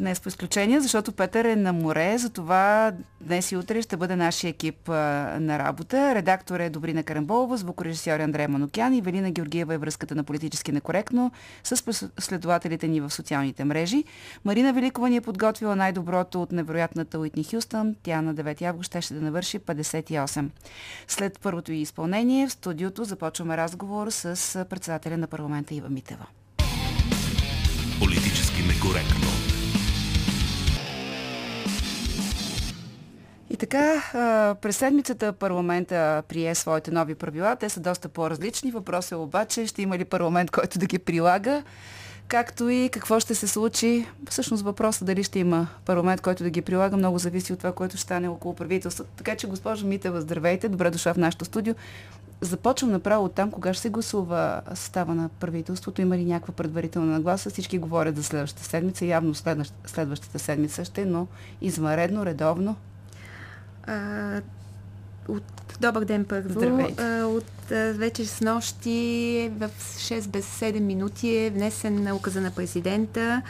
Днес по изключение, защото Петър е на море, затова днес и утре ще бъде нашия екип на работа. Редактор е Добрина Карамболова, звукорежисьор е Андрея Манокян и Велина Георгиева е връзката на политически некоректно с последователите ни в социалните мрежи. Марина Великова ни е подготвила най-доброто от невероятната Уитни Хюстън. Тя на 9 август ще, да навърши 58. След първото й изпълнение в студиото започваме разговор с председателя на парламента Ива Митева. Политически некоректно. Така, през седмицата парламента прие своите нови правила. Те са доста по-различни. Въпросът е обаче, ще има ли парламент, който да ги прилага? Както и какво ще се случи. Всъщност въпросът дали ще има парламент, който да ги прилага, много зависи от това, което ще стане около правителството. Така че, госпожо Митева, здравейте, добре дошла в нашото студио. Започвам направо от там, кога ще се гласува състава на правителството. Има ли някаква предварителна нагласа? Всички говорят за следващата седмица. Явно следващата седмица ще, но извънредно, редовно. А, от Добър ден първо. А, от а, вече с нощи в 6 без 7 минути е внесен на указа на президента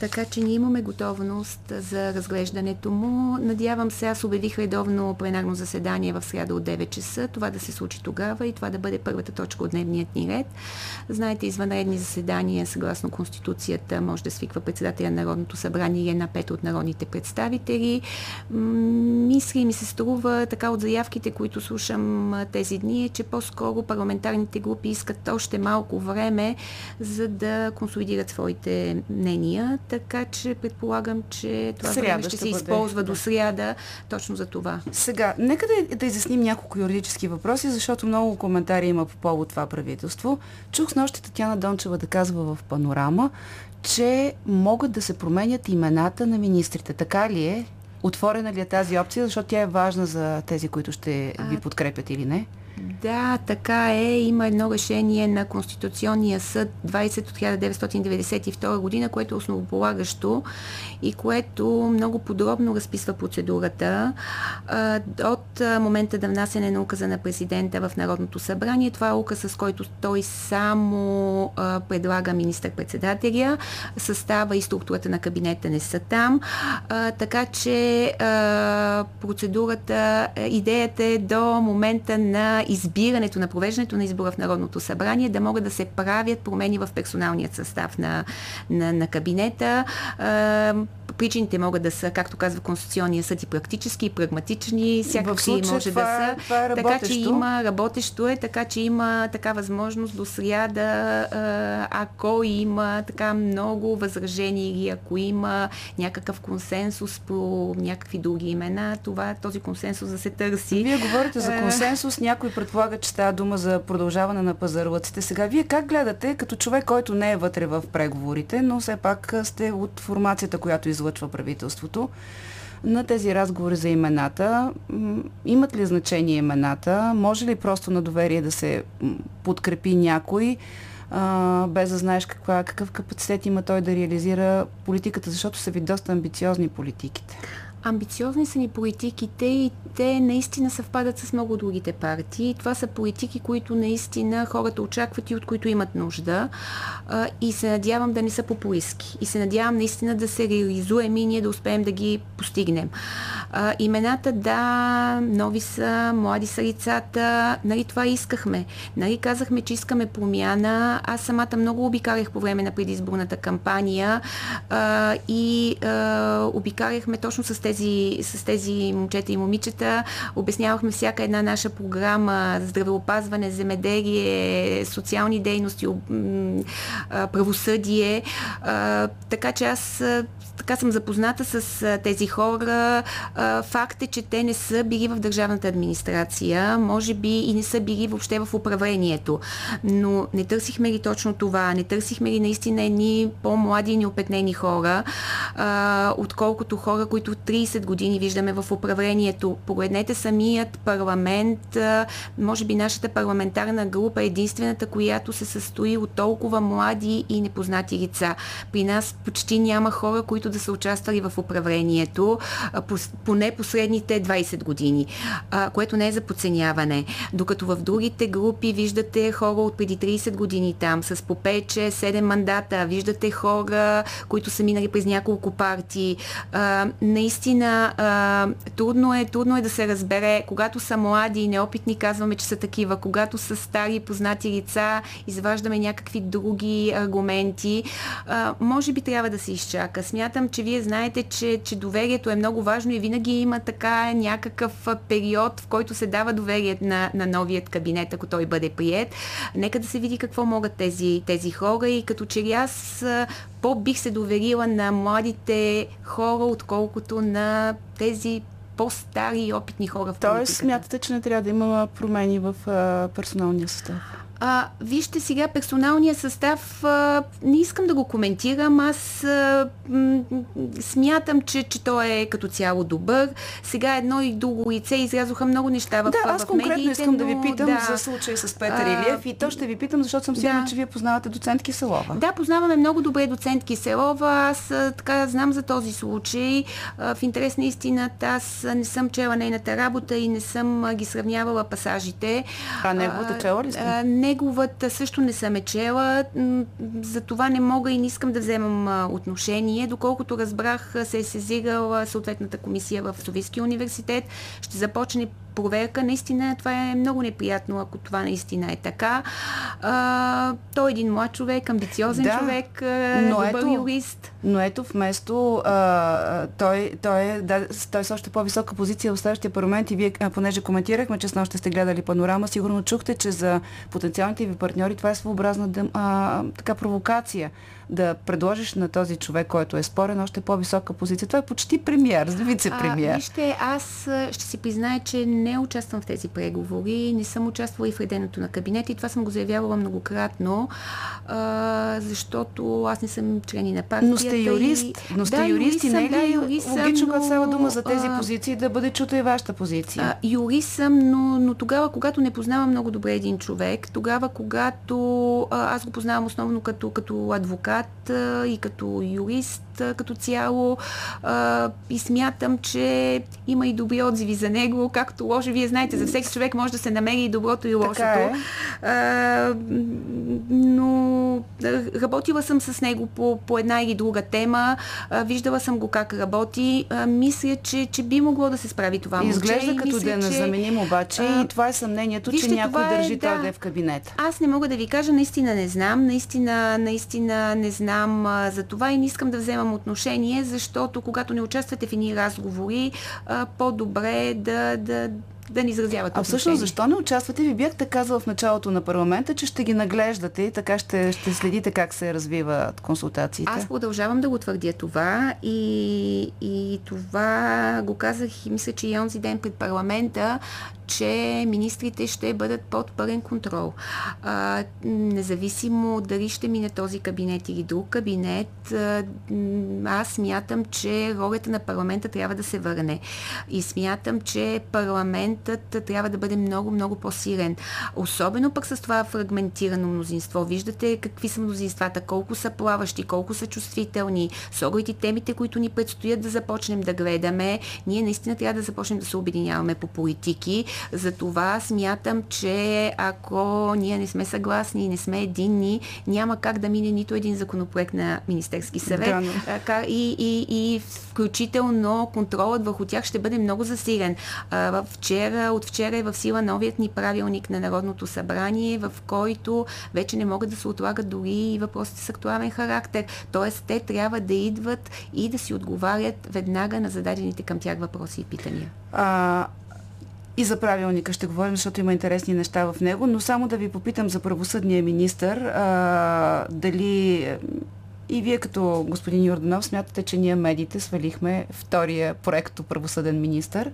така че ние имаме готовност за разглеждането му. Надявам се, аз убедих редовно пленарно заседание в среда от 9 часа, това да се случи тогава и това да бъде първата точка от дневният ни ред. Знаете, извънредни заседания, съгласно Конституцията, може да свиква председателя на Народното събрание или една пета от народните представители. Мисли ми се струва така от заявките, които слушам тези дни, е, че по-скоро парламентарните групи искат още малко време, за да консолидират своите мнения изменения, така че предполагам, че това сряда време ще, ще се бъде. използва да. до сряда точно за това. Сега, нека да, да изясним няколко юридически въпроси, защото много коментари има по повод това правителство. Чух с нощи Татьяна Дончева да казва в панорама, че могат да се променят имената на министрите. Така ли е? Отворена ли е тази опция, защото тя е важна за тези, които ще ви подкрепят или не? Да, така е. Има едно решение на Конституционния съд 20 от 1992 година, което е основополагащо и което много подробно разписва процедурата от момента да внасяне на указа на президента в Народното събрание. Това е указ, с който той само предлага министър-председателя. Състава и структурата на кабинета не са там. Така че процедурата, идеята е до момента на избирането, на провеждането на избора в Народното събрание, да могат да се правят промени в персоналният състав на, на, на кабинета. Причините могат да са, както казва Конституционния съд, и практически, и прагматични, всякакви може това, да са. Това е така че има, работещо е, така че има така възможност до сряда, ако има така много възражения или ако има някакъв консенсус по някакви други имена, това, този консенсус да се търси. Вие говорите за консенсус, някой предполага, че става дума за продължаване на пазарлъците. Сега, вие как гледате, като човек, който не е вътре в преговорите, но все пак сте от формацията, която излъчва правителството, на тези разговори за имената. Имат ли значение имената? Може ли просто на доверие да се подкрепи някой, без да знаеш каква, какъв капацитет има той да реализира политиката, защото са ви доста амбициозни политиките? Амбициозни са ни политиките и те наистина съвпадат с много другите партии. Това са политики, които наистина хората очакват и от които имат нужда. И се надявам да не са популистски. И се надявам наистина да се реализуем и ние да успеем да ги постигнем. Имената, да, нови са, млади са лицата. Нали това искахме. Нали казахме, че искаме промяна. Аз самата много обикарях по време на предизборната кампания и а, обикаряхме точно с тези, с тези момчета и момичета. Обяснявахме всяка една наша програма здравеопазване, земеделие, социални дейности, правосъдие. Така че аз така съм запозната с тези хора. Факт е, че те не са били в държавната администрация, може би и не са били въобще в управлението. Но не търсихме ли точно това? Не търсихме ли наистина едни по-млади и неопетнени хора, отколкото хора, които 30 години виждаме в управлението. Погледнете самият парламент. Може би нашата парламентарна група е единствената, която се състои от толкова млади и непознати лица. При нас почти няма хора, които да са участвали в управлението, поне последните 20 години, което не е за подценяване. Докато в другите групи виждате хора от преди 30 години там, с по 5, 7 мандата, виждате хора, които са минали през няколко партии. А, наистина а, трудно, е, трудно е да се разбере, когато са млади и неопитни, казваме, че са такива. Когато са стари, познати лица, изваждаме някакви други аргументи. А, може би трябва да се изчака. Смятам, че вие знаете, че, че доверието е много важно и винаги има така някакъв период, в който се дава доверие на, на новият кабинет, ако той бъде прият. Нека да се види какво могат тези, тези хора и като че ли аз по-бих се доверила на младите хора, отколкото на тези по-стари и опитни хора в Тоест, смятате, че не трябва да има промени в а, персоналния състав? А, вижте сега персоналния състав, а, не искам да го коментирам, аз а, м- смятам, че, че той е като цяло добър. Сега едно и друго лице излязоха много неща в Да, аз в конкретно медиите, искам да ви но, питам да, за случай с Петър Илиев и то ще ви питам, защото съм сигурна, да. че вие познавате доцент Киселова. Да, познаваме много добре доцент Киселова. Аз а, така знам за този случай. А, в интерес на истината, аз не съм чела нейната работа и не съм а, ги сравнявала пасажите. А неговата чела ли сте? А, неговата също не съм е чела. За това не мога и не искам да вземам отношение. Доколкото разбрах, се е сезирала съответната комисия в Софийския университет. Ще започне проверка. Наистина това е много неприятно, ако това наистина е така. А, той е един млад човек, амбициозен Да, човек, но добър ето- юрист. Но ето вместо а, той, той, е, да, той е с още по-висока позиция в следващия парламент и вие, а, понеже коментирахме, че с нощ сте гледали панорама, сигурно чухте, че за потенциалните ви партньори това е своеобразна а, така провокация да предложиш на този човек, който е спорен, още по-висока позиция. Той е почти премьер, вице-премьер. А, вижте, аз ще си призная, че не участвам в тези преговори, не съм участвала и в реденето на кабинет и това съм го заявявала многократно, а, защото аз не съм член на партията. Но сте юрист, и... но сте да, юрист и не е ли да, юрист логично, когато става дума за тези а, позиции, да бъде чута и вашата позиция? А, юрист съм, но, но тогава, когато не познавам много добре един човек, тогава, когато а, аз го познавам основно като, като адвокат а, и като юрист като цяло а, и смятам, че има и добри отзиви за него, както лошо. Вие знаете, за всеки човек може да се намери и доброто и лошото. Е. А, но работила съм с него по, по една или друга тема, а, виждала съм го как работи. А, мисля, че, че би могло да се справи това момче. Изглежда и като да незаменим обаче а, и това е съмнението, вижте, че някой е, държи той да. да е в кабинета. Аз не мога да ви кажа, наистина не знам, наистина, наистина не знам а, за това и не искам да вземам отношение, защото когато не участвате в едни разговори, по-добре е да, да, да не изразявате А всъщност защо не участвате? Ви бяхте казал в началото на парламента, че ще ги наглеждате и така ще, ще следите как се развиват консултациите. Аз продължавам да го твърдя това и, и това го казах и мисля, че и онзи ден пред парламента, че министрите ще бъдат под пълен контрол. А, независимо дали ще мине този кабинет или друг кабинет, аз смятам, че ролята на парламента трябва да се върне. И смятам, че парламентът трябва да бъде много, много по-силен. Особено пък с това фрагментирано мнозинство. Виждате какви са мнозинствата, колко са плаващи, колко са чувствителни, с оглед и темите, които ни предстоят да започнем да гледаме. Ние наистина трябва да започнем да се обединяваме по политики. Затова смятам, че ако ние не сме съгласни и не сме единни, няма как да мине нито един законопроект на Министерски съвет. Да, но- И, и, и включително контролът върху тях ще бъде много засилен. А, в Вчера, от вчера е в сила новият ни правилник на Народното събрание, в който вече не могат да се отлагат дори и въпросите с актуален характер. Тоест, те трябва да идват и да си отговарят веднага на зададените към тях въпроси и питания. А, и за правилника ще говорим, защото има интересни неща в него, но само да ви попитам за правосъдния министр, дали е, и вие като господин Йорданов смятате, че ние медиите свалихме втория проекто правосъден министр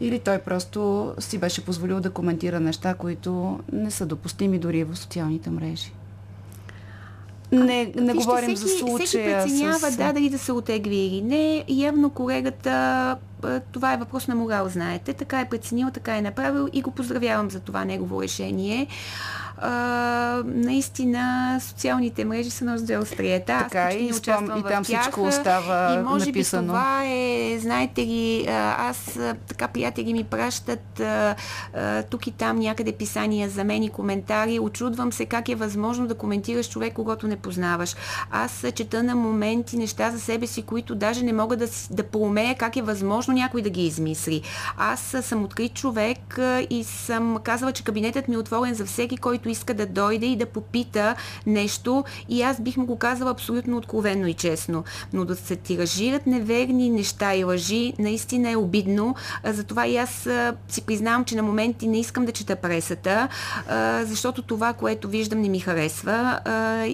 или той просто си беше позволил да коментира неща, които не са допустими дори в социалните мрежи? Не, не Вижте, говорим всеки, за случая. Всеки преценява с... да, дали да се отегли или не. Явно колегата това е въпрос на морал, знаете. Така е преценил, така е направил и го поздравявам за това негово решение а, наистина социалните мрежи са нож за остриета. Така Аз и, спом... и там тях, всичко остава И може написано. би това е, знаете ли, аз така приятели ми пращат а, а, тук и там някъде писания за мен и коментари. Очудвам се как е възможно да коментираш човек, когато не познаваш. Аз чета на моменти неща за себе си, които даже не мога да, да поумея как е възможно някой да ги измисли. Аз съм открит човек и съм казала, че кабинетът ми е отворен за всеки, който който иска да дойде и да попита нещо и аз бих му го казала абсолютно откровенно и честно. Но да се тиражират неверни неща и лъжи наистина е обидно. Затова и аз си признавам, че на моменти не искам да чета пресата, защото това, което виждам, не ми харесва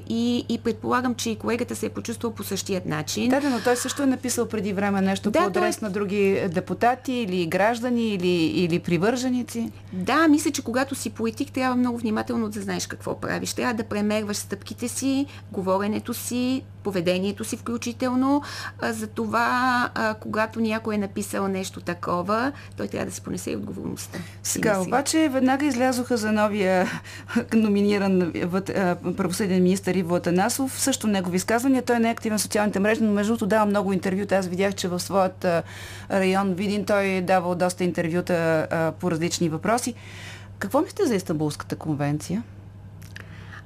и, и предполагам, че и колегата се е почувствал по същият начин. Да, да, но той също е написал преди време нещо да, по адрес той... на други депутати или граждани или, или привърженици. Да, мисля, че когато си политик, трябва много внимателно внимателно да знаеш какво правиш. Трябва да премерваш стъпките си, говоренето си, поведението си включително. За това, когато някой е написал нещо такова, той трябва да се понесе и отговорността. Сега обаче веднага излязоха за новия номиниран правосъден министър Иво Атанасов. Също негови изказвания. Той не е активен в социалните мрежи, но между другото дава много интервюта. Аз видях, че в своят район Видин той е давал доста интервюта по различни въпроси. Какво мислите за Истанбулската конвенция?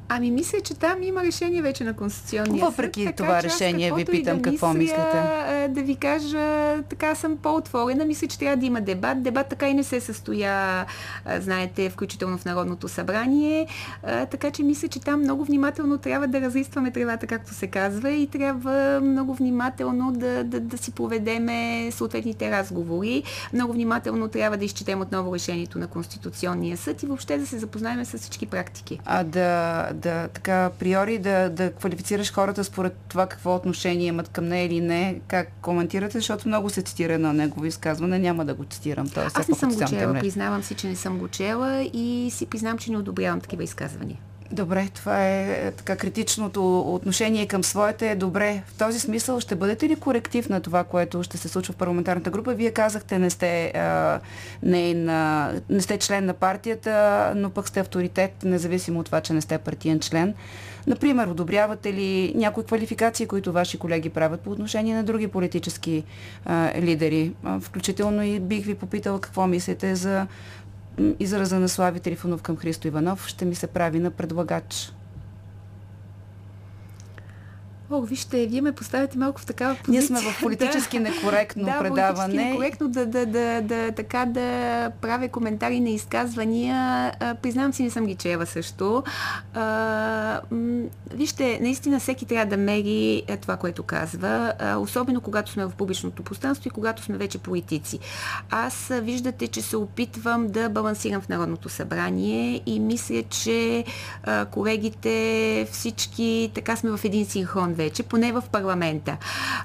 Ами мисля, че там има решение вече на Конституционния Въпреки съд. това така, решение ви питам да какво мисля, мислите. Да ви кажа, така съм по-отворена. Мисля, че трябва да има дебат. Дебат така и не се състоя, знаете, включително в Народното събрание. Така че мисля, че там много внимателно трябва да разискваме тревата, както се казва, и трябва много внимателно да, да, да си проведеме съответните разговори. Много внимателно трябва да изчетем отново решението на Конституционния съд и въобще да се запознаем с всички практики. А да, да така приори да, да квалифицираш хората според това какво отношение имат към нея или не, как коментирате, защото много се цитира на негово изказване, няма да го цитирам. Е Аз не съм го чела, признавам си, че не съм го чела и си признавам, че не одобрявам такива изказвания. Добре, това е, е така критичното отношение към своите. Е добре, в този смисъл ще бъдете ли коректив на това, което ще се случва в парламентарната група? Вие казахте, не сте, а, не, на, не сте член на партията, но пък сте авторитет, независимо от това, че не сте партиен член. Например, одобрявате ли някои квалификации, които ваши колеги правят по отношение на други политически а, лидери? А, включително и бих ви попитала какво мислите за израза на Слави Трифонов към Христо Иванов ще ми се прави на предлагач. О, вижте, вие ме поставяте малко в такава позиция. Ние сме в политически некоректно да, предаване. Да, некоректно да, да, да, да, така да правя коментари на изказвания. А, признавам си, не съм ги чела също. А, м- вижте, наистина всеки трябва да мери това, което казва, а, особено когато сме в публичното пространство и когато сме вече политици. Аз виждате, че се опитвам да балансирам в Народното събрание и мисля, че а, колегите всички така сме в един синхрон вече, поне в парламента.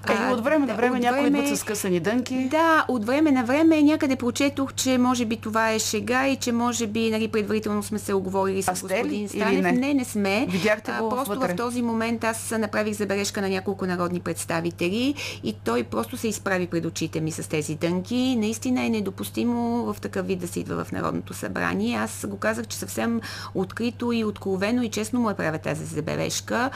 Е, от време на време някои време... идват с късани дънки. Да, от време на време някъде прочетох, че може би това е шега и че може би нали, предварително сме се оговорили с господин Станев. Не? не, не сме. Видяхте го а, Просто вътре. в този момент аз направих забележка на няколко народни представители и той просто се изправи пред очите ми с тези дънки. Наистина е недопустимо в такъв вид да се идва в Народното събрание. Аз го казах, че съвсем открито и откровено и честно му е правя тази забележка.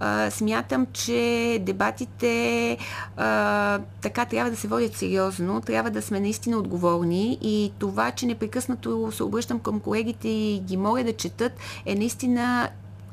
А, смятам, смятам, че дебатите а, така трябва да се водят сериозно, трябва да сме наистина отговорни и това, че непрекъснато се обръщам към колегите и ги моля да четат, е наистина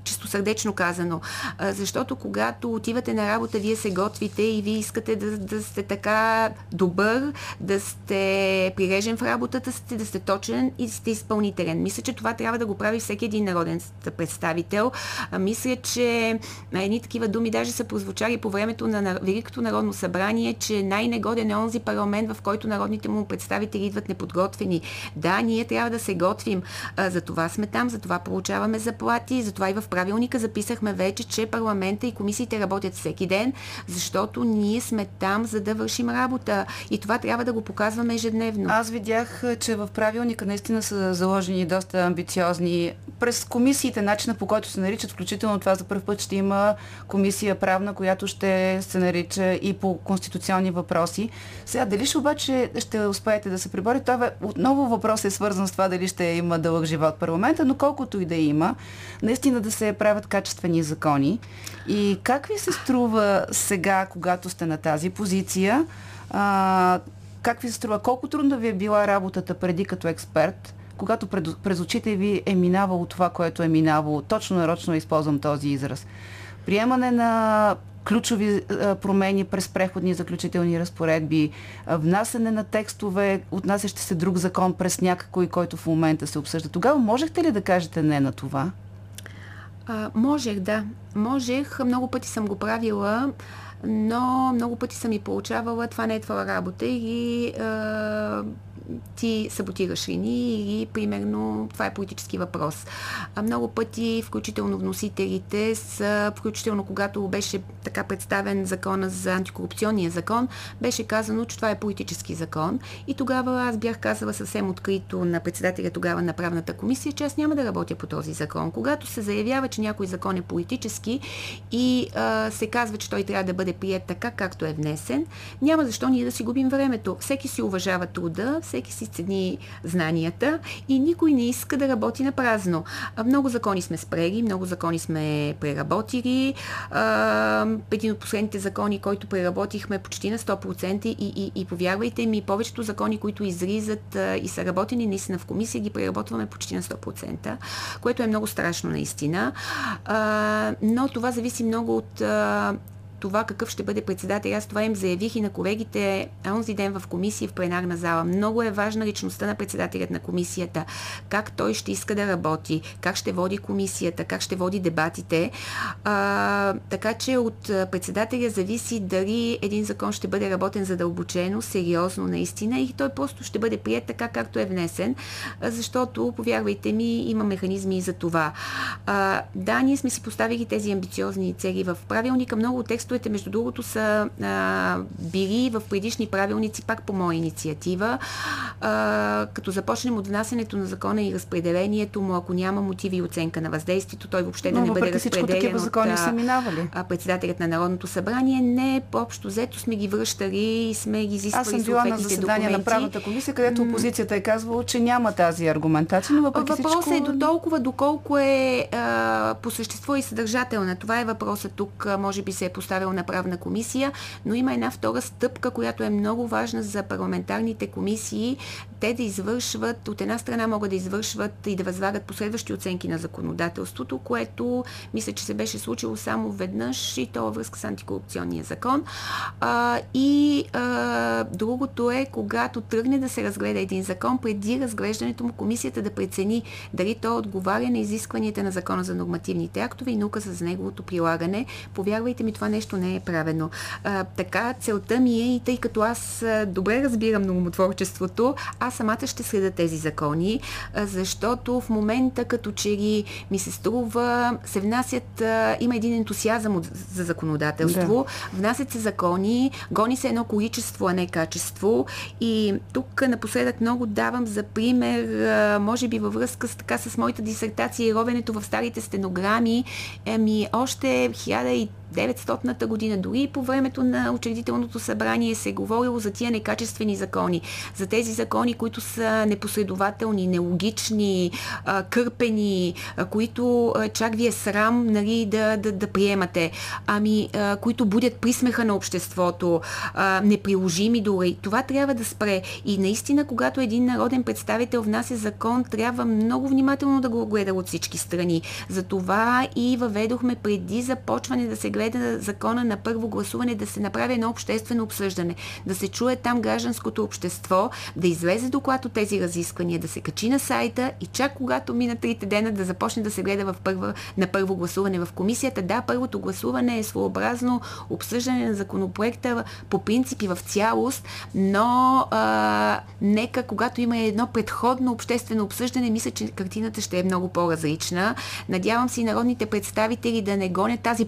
чистосърдечно казано. Защото когато отивате на работа, вие се готвите и вие искате да, да сте така добър, да сте прирежен в работата сте, да сте точен и да сте изпълнителен. Мисля, че това трябва да го прави всеки един народен представител. Мисля, че едни такива думи даже са прозвучали по времето на Великото народно събрание, че най-негоден е онзи парламент, в който народните му представители идват неподготвени. Да, ние трябва да се готвим. За това сме там, за това получаваме заплати, за това и в правилника записахме вече, че парламента и комисиите работят всеки ден, защото ние сме там, за да вършим работа. И това трябва да го показваме ежедневно. Аз видях, че в правилника наистина са заложени доста амбициозни през комисиите, начина по който се наричат, включително това за първ път ще има комисия правна, която ще се нарича и по конституционни въпроси. Сега, дали ще обаче ще успеете да се приборите? Това отново въпрос е свързан с това дали ще има дълъг живот парламента, но колкото и да има, наистина да се правят качествени закони. И как ви се струва сега, когато сте на тази позиция? А, как ви се струва? Колко трудно ви е била работата преди като експерт? когато пред, през очите ви е минавало това, което е минавало. Точно нарочно използвам този израз. Приемане на ключови промени през преходни заключителни разпоредби, внасяне на текстове, отнасящи се друг закон през някакой, който в момента се обсъжда. Тогава можехте ли да кажете не на това? А, можех, да. Можех. Много пъти съм го правила, но много пъти съм и получавала. Това не е твоя работа и а, ти саботираш линии или примерно това е политически въпрос. А много пъти, включително вносителите, са, включително когато беше така представен закона за антикорупционния закон, беше казано, че това е политически закон. И тогава аз бях казала съвсем открито на председателя тогава на правната комисия, че аз няма да работя по този закон. Когато се заявява, че някой закон е политически и а, се казва, че той трябва да бъде прият така, както е внесен, няма защо ние да си губим времето. Всеки си уважава труда, си цени знанията и никой не иска да работи на празно. Много закони сме спрели, много закони сме преработили. Един от последните закони, който преработихме почти на 100% и, и, и повярвайте ми, повечето закони, които изризат и са работени наистина в комисия, ги преработваме почти на 100%, което е много страшно наистина. Но това зависи много от това какъв ще бъде председател. Аз това им заявих и на колегите онзи ден в комисия в пленарна зала. Много е важна личността на председателят на комисията. Как той ще иска да работи, как ще води комисията, как ще води дебатите. А, така че от председателя зависи дали един закон ще бъде работен задълбочено, сериозно наистина и той просто ще бъде прият така, както е внесен, защото, повярвайте ми, има механизми и за това. А, да, ние сме си поставили тези амбициозни цели в правилника. Много текст текстовете, между другото, са а, били в предишни правилници, пак по моя инициатива. А, като започнем от внасянето на закона и разпределението му, ако няма мотиви и оценка на въздействието, той въобще да не бъде разпределен от закони са минавали. А, председателят на Народното събрание. Не, по-общо взето сме ги връщали и сме ги изисквали Аз съм била на заседание документи. на правната комисия, където опозицията е казвала, че няма тази аргументация, но въпреки Въпросът всичко... е до толкова, доколко е а, по същество и съдържателна. Това е въпросът тук, може би се е поставил на правна комисия, но има една втора стъпка, която е много важна за парламентарните комисии. Те да извършват, от една страна могат да извършват и да възлагат последващи оценки на законодателството, което мисля, че се беше случило само веднъж и то във връзка с антикорупционния закон. А, и а, другото е, когато тръгне да се разгледа един закон, преди разглеждането му комисията да прецени дали то отговаря на изискванията на закона за нормативните актове и наука за неговото прилагане. Повярвайте ми, това нещо не е правено. А, така, целта ми е и тъй като аз добре разбирам нормотворчеството, аз самата ще следа тези закони, защото в момента като че ли ми се струва, се внасят, има един ентусиазъм за законодателство, да. внасят се закони, гони се едно количество, а не качество. И тук напоследък много давам за пример, може би във връзка с, така, с моята дисертация и ровенето в старите стенограми, ами още 1000 900-та година, дори и по времето на учредителното събрание се е говорило за тия некачествени закони, за тези закони, които са непоследователни, нелогични, кърпени, които чак ви е срам нали, да, да, да приемате, ами които будят присмеха на обществото, неприложими дори. Това трябва да спре. И наистина, когато един народен представител внася закон, трябва много внимателно да го гледа от всички страни. Затова и въведохме преди започване да се гледа закона на първо гласуване, да се направи едно обществено обсъждане, да се чуе там гражданското общество, да излезе доклад от тези разисквания, да се качи на сайта и чак когато мина трите дена да започне да се гледа в първа, на първо гласуване в комисията. Да, първото гласуване е своеобразно обсъждане на законопроекта по принципи в цялост, но а, нека когато има едно предходно обществено обсъждане, мисля, че картината ще е много по-различна. Надявам се и народните представители да не гонят тази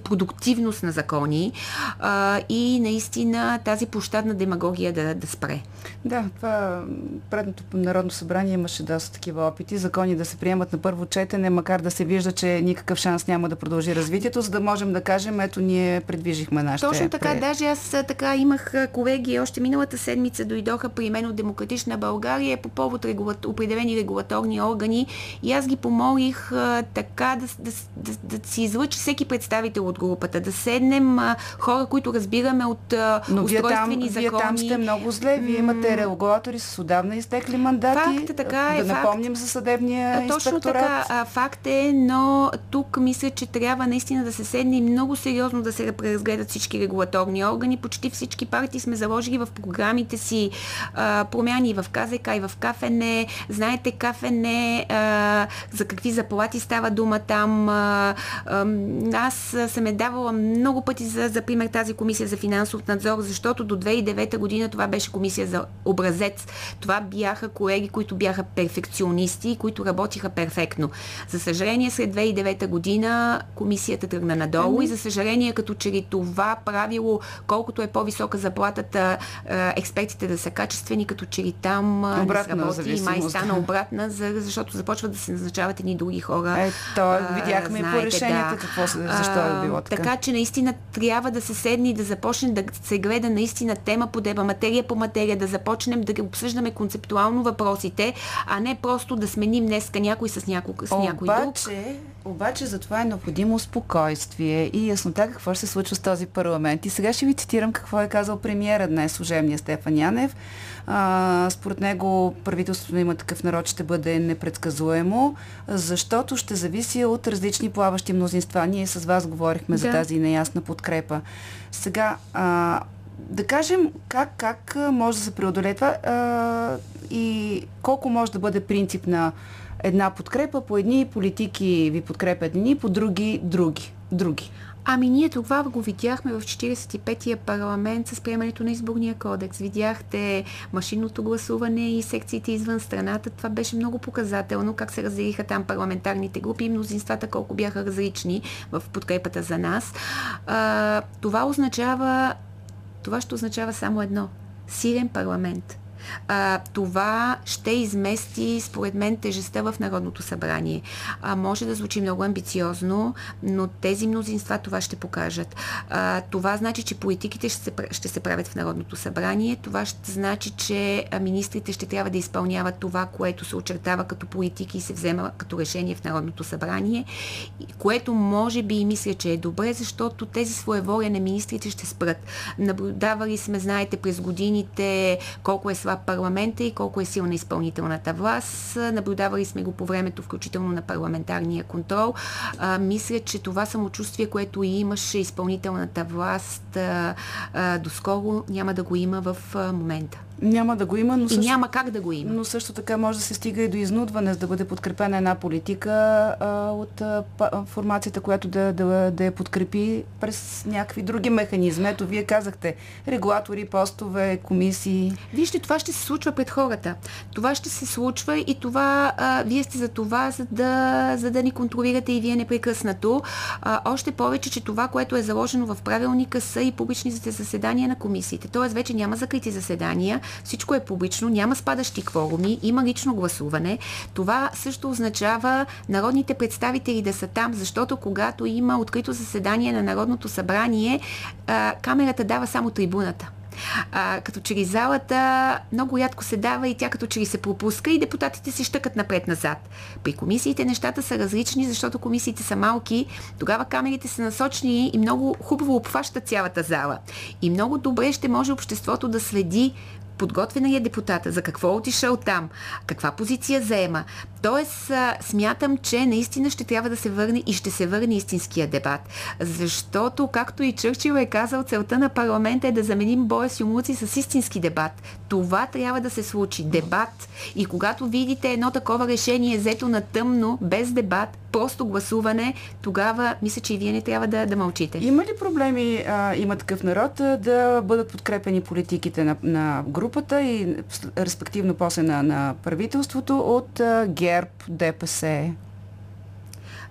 продуктивност на закони а, и наистина тази площадна демагогия да, да спре. Да, това предното Народно събрание имаше доста такива опити. Закони да се приемат на първо четене, макар да се вижда, че никакъв шанс няма да продължи развитието, за да можем да кажем, ето ние предвижихме нашите... Точно така, пре... даже аз така имах колеги, още миналата седмица дойдоха при мен от Демократична България по повод регулат... определени регулаторни органи и аз ги помолих а, така да, да, да, да, да си излъчи всеки представител от групата, да седнем а, хора, които разбираме от а, Но устройствени вие там, закони. Вие там сте много зле, вие имате регулатори с отдавна изтекли мандати. Факт, така е, да факт. напомним за съдебния Точно инспекторат. така, а, факт е, но тук мисля, че трябва наистина да се седне и много сериозно да се преразгледат всички регулаторни органи. Почти всички партии сме заложили в програмите си а, промяни в КЗК и в КФН. Знаете КФН а, за какви заплати става дума там. А, а, аз съм е давала много пъти за, за пример тази комисия за финансов надзор, защото до 2009 година това беше комисия за образец. Това бяха колеги, които бяха перфекционисти, които работиха перфектно. За съжаление, след 2009 година комисията тръгна надолу mm-hmm. и за съжаление, като че ли това правило, колкото е по-висока заплатата, експертите да са качествени, като че ли там обратна не сработи и май стана обратна, защото започват да се назначават едни други хора. Е, то видяхме а, по решенията да. какво, защо е било така. Така че наистина трябва да се седне и да започне да се гледа наистина тема по деба, материя по материя, да започнем да обсъждаме концептуално въпросите, а не просто да сменим днеска някой с, няко, с някой обаче, друг. Обаче за това е необходимо спокойствие и яснота какво ще се случва с този парламент. И сега ще ви цитирам какво е казал премиера днес, служебния Стефан Янев. А, според него правителството има такъв народ ще бъде непредсказуемо, защото ще зависи от различни плаващи мнозинства. Ние с вас говорихме да. за тази неясна подкрепа. Сега, а, да кажем как, как може да се преодолее това а, и колко може да бъде принцип на една подкрепа. По едни политики ви подкрепят едни, по други други. други. Ами ние това го видяхме в 45-я парламент с приемането на изборния кодекс. Видяхте машинното гласуване и секциите извън страната. Това беше много показателно как се разделиха там парламентарните групи и мнозинствата колко бяха различни в подкрепата за нас. А, това означава това ще означава само едно. Силен парламент а, това ще измести, според мен, тежестта в Народното събрание. А, може да звучи много амбициозно, но тези мнозинства това ще покажат. А, това значи, че политиките ще се, ще се правят в Народното събрание. Това ще значи, че министрите ще трябва да изпълняват това, което се очертава като политики и се взема като решение в Народното събрание, което може би и мисля, че е добре, защото тези своеволия на министрите ще спрат. Наблюдавали сме, знаете, през годините колко е слаб парламента и колко е силна изпълнителната власт. Наблюдавали сме го по времето, включително на парламентарния контрол. А, мисля, че това самочувствие, което и имаше изпълнителната власт а, а, доскоро, няма да го има в а, момента. Няма да го има, но също, и няма как да го има. Но също така може да се стига и до изнудване, за да бъде подкрепена една политика а, от а, формацията, която да, да, да я подкрепи през някакви други механизми. Ето, вие казахте, регулатори, постове, комисии. Вижте, това ще се случва пред хората. Това ще се случва и това, а, вие сте за това, за да, за да ни контролирате и вие непрекъснато. А, още повече, че това, което е заложено в правилника са и публичните заседания на комисиите. Тоест вече няма закрити заседания, всичко е публично, няма спадащи кворуми, има лично гласуване. Това също означава народните представители да са там, защото когато има открито заседание на Народното събрание, камерата дава само трибуната. А, като че ли залата много рядко се дава и тя като че ли се пропуска и депутатите си щъкат напред-назад. При комисиите нещата са различни, защото комисиите са малки, тогава камерите са насочени и много хубаво обхващат цялата зала. И много добре ще може обществото да следи подготвена ли е депутата, за какво е отишъл там, каква позиция заема. Тоест, смятам, че наистина ще трябва да се върне и ще се върне истинския дебат. Защото, както и Чърчил е казал, целта на парламента е да заменим боя с юмуци с истински дебат. Това трябва да се случи. Дебат. И когато видите едно такова решение взето на тъмно, без дебат, просто гласуване, тогава мисля, че и вие не трябва да, да мълчите. Има ли проблеми, а, има такъв народ, да бъдат подкрепени политиките на, на групата и респективно после на, на правителството от ГЕРБ, ДПС?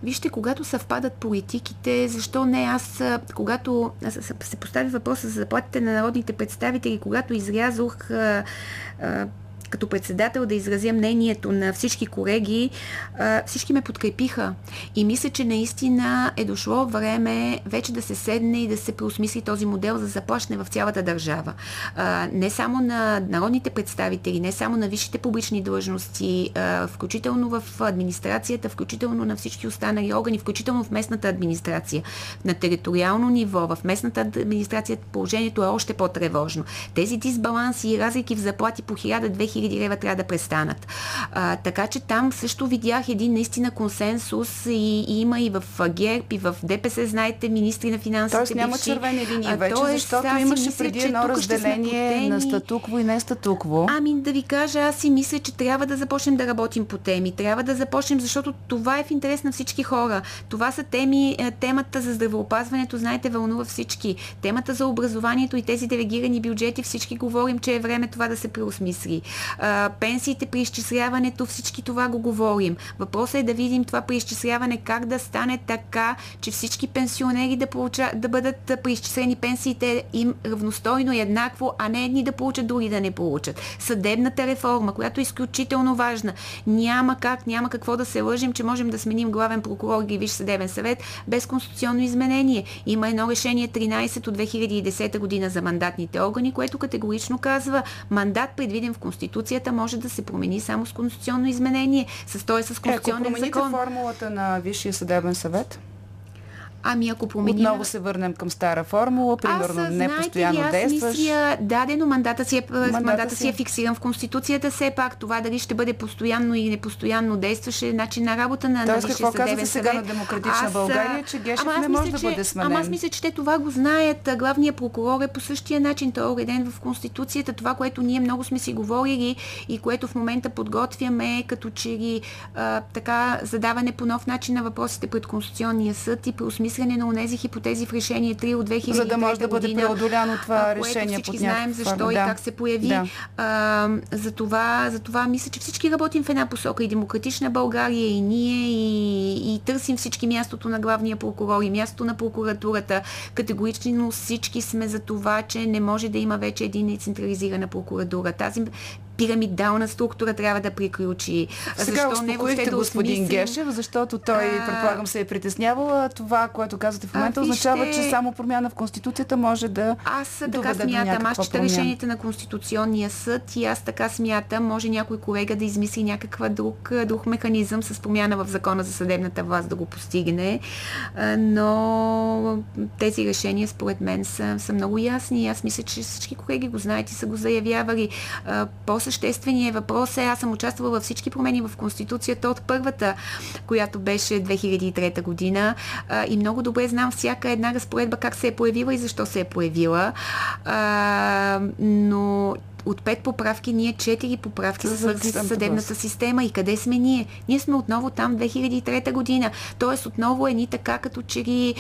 Вижте, когато съвпадат политиките, защо не аз, когато се постави въпроса за заплатите на народните представители, когато изрязох като председател да изразя мнението на всички колеги, всички ме подкрепиха. И мисля, че наистина е дошло време вече да се седне и да се преосмисли този модел за заплащане в цялата държава. Не само на народните представители, не само на висшите публични длъжности, включително в администрацията, включително на всички останали органи, включително в местната администрация. На териториално ниво, в местната администрация положението е още по-тревожно. Тези дисбаланси и разлики в заплати по 1000-2000 000 лева трябва да престанат. А, така че там също видях един наистина консенсус и, и има и в ГЕРП, и в ДПС, знаете, министри на финансите. Тоест няма червени линии вече, тоест, защото имаше мисля, преди едно разделение на статукво и не статукво. Ами да ви кажа, аз си мисля, че трябва да започнем да работим по теми. Трябва да започнем, защото това е в интерес на всички хора. Това са теми, е, темата за здравеопазването, знаете, вълнува всички. Темата за образованието и тези делегирани бюджети, всички говорим, че е време това да се преосмисли пенсиите при изчисляването, всички това го говорим. Въпросът е да видим това при изчисляване как да стане така, че всички пенсионери да, получа, да бъдат преизчислени пенсиите им равностойно и еднакво, а не едни да получат, други да не получат. Съдебната реформа, която е изключително важна. Няма как, няма какво да се лъжим, че можем да сменим главен прокурор или Виш съдебен съвет без конституционно изменение. Има едно решение 13 от 2010 година за мандатните органи, което категорично казва мандат предвиден в Конституцията Конституцията може да се промени само с конституционно изменение. С той с конституционен е, ако закон. формулата на Висшия съдебен съвет? Ами ако променим... Отново се върнем към стара формула, примерно аз, не постоянно аз действаш. Мисля, дадено мандата си, е, мандата, мандата си е фиксиран в Конституцията, все пак това дали ще бъде постоянно или непостоянно действаше начин на работа на Тоест, какво казвате сега на Демократична аз, България, че Гешев не може мисля, да бъде сменен? Ама аз мисля, че те това го знаят. Главният прокурор е по същия начин. Той е уреден в Конституцията. Това, което ние много сме си говорили и което в момента подготвяме като че ли а, така задаване по нов начин на въпросите пред Конституционния съд и преосмислене на тези хипотези в решение 3 от 2000 За да може да бъде преодоляно това решение всички под знаем защо да. и как се появи. Да. А, за, това, за това мисля, че всички работим в една посока. И демократична България, и ние, и, и търсим всички мястото на главния прокурор, и мястото на прокуратурата. Категорично всички сме за това, че не може да има вече един централизирана прокуратура. Тази пирамидална структура трябва да приключи. Сега Защо не въобще да господин осмислим... Гешев, защото той, а... предполагам, се е притеснявал. Това, което казвате в момента, а, вижте... означава, че само промяна в Конституцията може да Аз така смятам. Аз чета решенията на Конституционния съд и аз така смятам. Може някой колега да измисли някаква друг, друг механизъм с промяна в закона за съдебната власт да го постигне. Но тези решения, според мен, са, са много ясни. Аз мисля, че всички колеги го знаят и са го заявявали. После същественият въпрос е, аз съм участвала във всички промени в Конституцията от първата, която беше 2003 година а, и много добре знам всяка една разпоредба как се е появила и защо се е появила. А, но от пет поправки ние четири поправки са свързани с съдебната система. И къде сме ние? Ние сме отново там 2003 година. Тоест отново е ни така, като че ли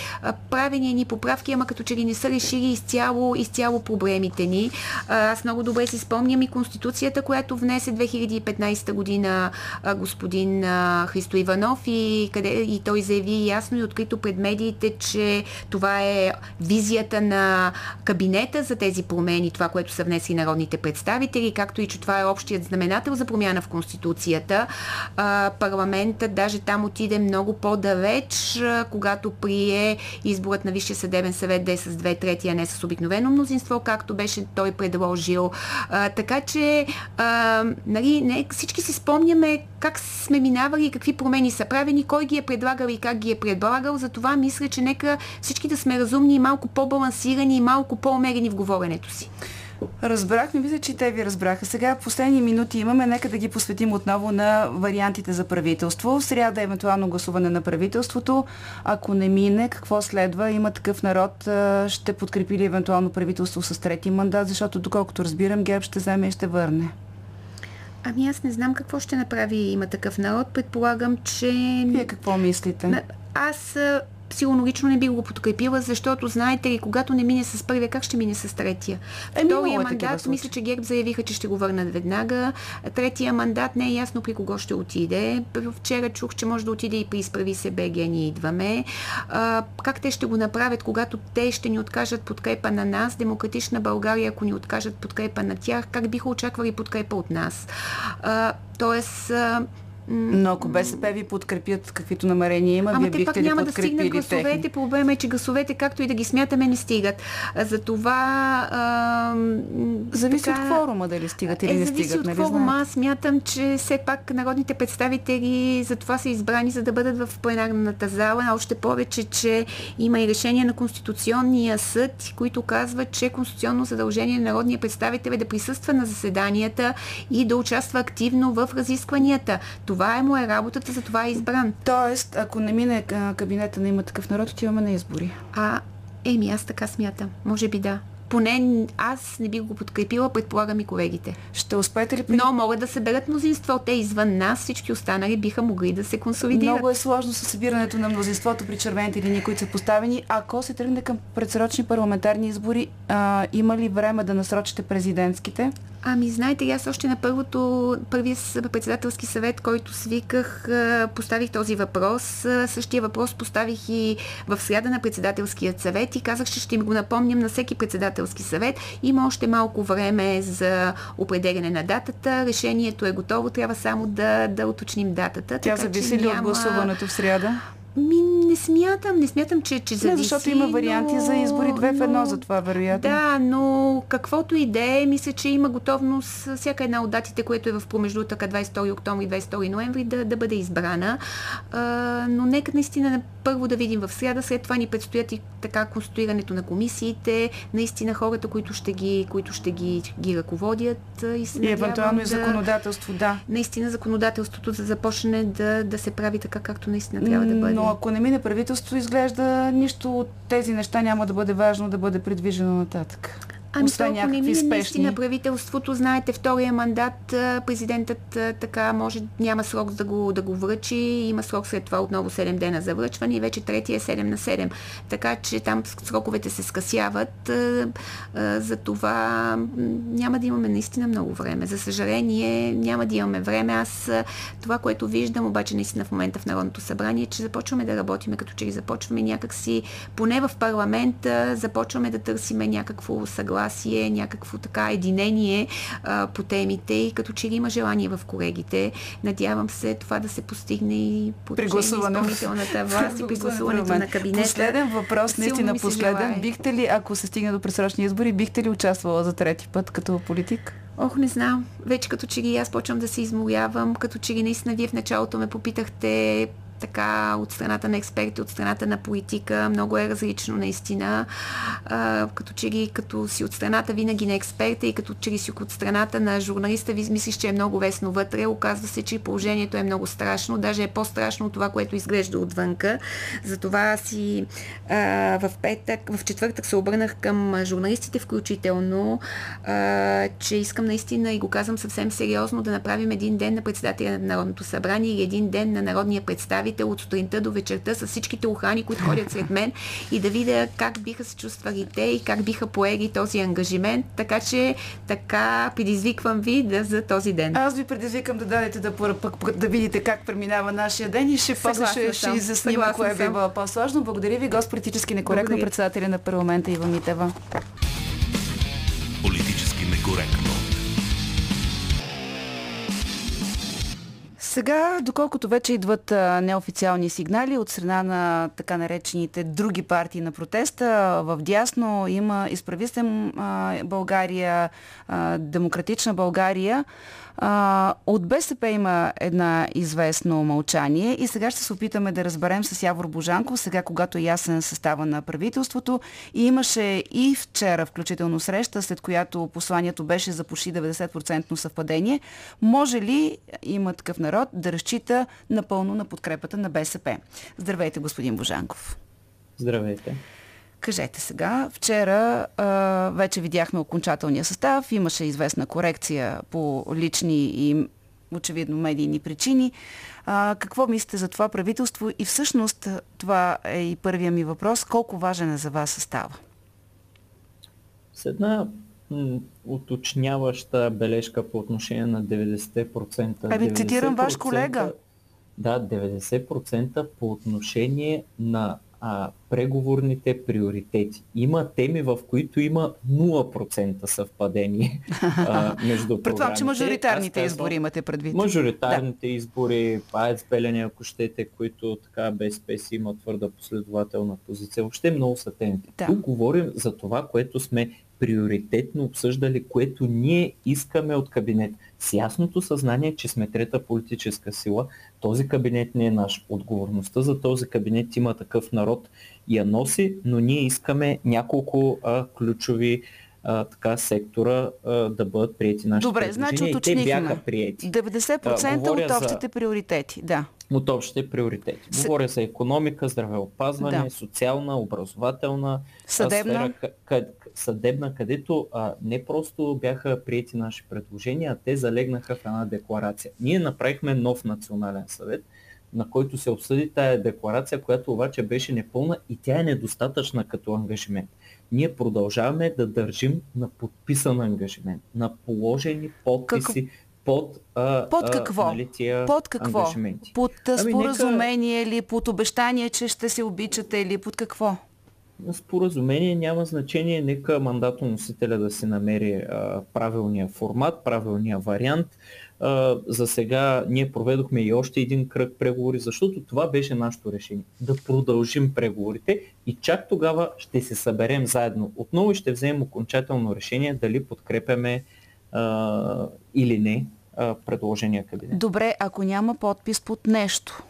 правени ни поправки, ама като че ли не са решили изцяло, изцяло проблемите ни. Аз много добре си спомням и Конституцията, която внесе 2015 година господин Христо Иванов и, къде, и той заяви ясно и открито пред медиите, че това е визията на кабинета за тези промени, това, което са внесли народните представители представители, както и че това е общият знаменател за промяна в Конституцията. Парламентът даже там отиде много по-далеч, когато прие изборът на Висшия съдебен съвет да е с две трети, а не с обикновено мнозинство, както беше той предложил. така че нали, не, всички си спомняме как сме минавали какви промени са правени, кой ги е предлагал и как ги е предлагал. Затова мисля, че нека всички да сме разумни и малко по-балансирани и малко по-умерени в говоренето си. Разбрахме, мисля, че те ви разбраха. Сега последни минути имаме, нека да ги посветим отново на вариантите за правителство. В сряда евентуално гласуване на правителството. Ако не мине, какво следва? Има такъв народ, ще подкрепи ли евентуално правителство с трети мандат, защото доколкото разбирам, ГЕРБ ще вземе и ще върне. Ами аз не знам какво ще направи има такъв народ. Предполагам, че... Вие какво мислите? Аз сигурно лично не би го подкрепила, защото знаете ли, когато не мине с първия, как ще мине с третия? Е, Втория е мандат, мисля, че ГЕРБ заявиха, че ще го върнат веднага. Третия мандат не е ясно при кого ще отиде. Вчера чух, че може да отиде и при изправи се БГ, ние идваме. А, как те ще го направят, когато те ще ни откажат подкрепа на нас, демократична България, ако ни откажат подкрепа на тях, как биха очаквали подкрепа от нас? А, тоест, но ако БСП ви подкрепят каквито намерения има, Ама вие те бихте пак няма да стигнат гласовете. Техни? Проблема е, че гласовете, както и да ги смятаме, не стигат. За това... А, зависи така, от кворума дали стигат или е, не стигат. Зависи от нали кворума. Аз смятам, че все пак народните представители за това са избрани, за да бъдат в пленарната зала. Още повече, че има и решение на Конституционния съд, които казват, че конституционно задължение на народния представител е да присъства на заседанията и да участва активно в разискванията. Това е му е работата, за това е избран. Тоест, ако не мине кабинета на има такъв народ, отиваме на избори. А, еми, аз така смятам. Може би да поне аз не би го подкрепила, предполагам и колегите. Ще успеете ли? При... Но могат да съберат мнозинство. Те извън нас, всички останали биха могли да се консолидират. Много е сложно с събирането на мнозинството при червените линии, които са поставени. Ако се тръгне към предсрочни парламентарни избори, а, има ли време да насрочите президентските? Ами, знаете, аз още на първото, първия председателски съвет, който свиках, поставих този въпрос. Същия въпрос поставих и в среда на председателският съвет и казах, че ще им го напомням на всеки председателски съвет. Има още малко време за определене на датата. Решението е готово, трябва само да, да уточним датата. Тя зависи ли няма... от гласуването в среда? Ми, не смятам, не смятам, че, че зависи. Не, защото има варианти но, за избори две в едно, за това вероятно. Да, но каквото и да е, мисля, че има готовност всяка една от датите, което е в промеждутъка 22 октомври, 22 ноември, да, да бъде избрана. А, но нека наистина първо да видим в среда, след това ни предстоят и така конструирането на комисиите, наистина хората, които ще ги, които ще ги, ги ръководят. И, се и евентуално и да, законодателство, да. Наистина законодателството да започне да, да се прави така, както наистина трябва да бъде. Но ако не мине правителство, изглежда нищо от тези неща няма да бъде важно да бъде предвижено нататък. Ами Освен толкова не мине наистина правителството, знаете, втория мандат президентът така може, няма срок да го, да го връчи, има срок след това отново 7 дена за връчване и вече третия е 7 на 7. Така че там сроковете се скъсяват, за това няма да имаме наистина много време. За съжаление, няма да имаме време. Аз това, което виждам обаче наистина в момента в Народното събрание, е, че започваме да работиме, като че ли започваме някакси, поне в парламента, започваме да търсиме някакво съгласие съгласие, някакво така единение а, по темите и като че ли има желание в колегите. Надявам се това да се постигне и по при гласуване. изпълнителната власт и при гласуването на кабинета. Последен въпрос, наистина последен. Бихте ли, ако се стигне до пресрочни избори, бихте ли участвала за трети път като политик? Ох, не знам. Вече като че ли аз почвам да се изморявам, като че ли наистина вие в началото ме попитахте така от страната на експерти, от страната на политика. Много е различно наистина. А, като че ли като си от страната винаги на експерта и като че ли си от страната на журналиста, ви мислиш, че е много весно вътре. Оказва се, че положението е много страшно. Даже е по-страшно от това, което изглежда отвънка. Затова си а, в петък, в четвъртък се обърнах към журналистите включително, а, че искам наистина и го казвам съвсем сериозно да направим един ден на председателя на Народното събрание или един ден на народния представител представител от сутринта до вечерта с всичките охрани, които ходят след мен и да видя как биха се чувствали те и как биха поели този ангажимент. Така че така предизвиквам ви да за този ден. Аз ви предизвикам да дадете да, пък, да видите как преминава нашия ден и ще после ще, ще изясним кое би било по-сложно. Благодаря ви, гост политически некоректно, Благодаря. председателя на парламента Ива Митева. Политически некоректно. Сега, доколкото вече идват неофициални сигнали от страна на така наречените други партии на протеста, в дясно има изправистен България, демократична България. А, от БСП има една известно мълчание и сега ще се опитаме да разберем с Явор Божанков, сега когато е ясен състава на правителството. И имаше и вчера включително среща, след която посланието беше за почти 90% съвпадение. Може ли има такъв народ да разчита напълно на подкрепата на БСП? Здравейте, господин Божанков. Здравейте. Кажете сега, вчера а, вече видяхме окончателния състав, имаше известна корекция по лични и очевидно медийни причини. А, какво мислите за това правителство и всъщност това е и първия ми въпрос. Колко важен е за вас състава? С една уточняваща бележка по отношение на 90%. Ами цитирам ваш колега. Да, 90% по отношение на а, преговорните приоритети. Има теми, в които има 0% съвпадение а, между Предполагам, че мажоритарните казвам, избори имате предвид. Мажоритарните да. избори, АЕЦ Белене, ако щете, които така БСП си има твърда последователна позиция. Въобще много са темите. Да. Тук говорим за това, което сме приоритетно обсъждали, което ние искаме от кабинет. С ясното съзнание, че сме трета политическа сила, този кабинет не е наш. Отговорността за този кабинет има такъв народ я носи, но ние искаме няколко а, ключови а, така сектора а, да бъдат прияти нашите Добре, значи уточнихме. Те бяха прияти. 90% а, от общите за... приоритети, да. От общите приоритети. С... Говоря за економика, здравеопазване, да. социална, образователна съдебна, сфера, къд, съдебна където а, не просто бяха прияти наши предложения, а те залегнаха в една декларация. Ние направихме нов национален съвет, на който се обсъди тая декларация, която обаче беше непълна и тя е недостатъчна като ангажимент ние продължаваме да държим на подписан ангажимент, на положени подписи Как... под, а, под какво? А, нали, тия под какво? ангажименти. Под ами, споразумение нека... или под обещание, че ще се обичате или под какво? Споразумение няма значение, нека мандатоносителя да си намери а, правилния формат, правилния вариант за сега ние проведохме и още един кръг преговори, защото това беше нашето решение. Да продължим преговорите и чак тогава ще се съберем заедно. Отново ще вземем окончателно решение дали подкрепяме а, или не а, предложения кабинет. Добре, ако няма подпис под нещо.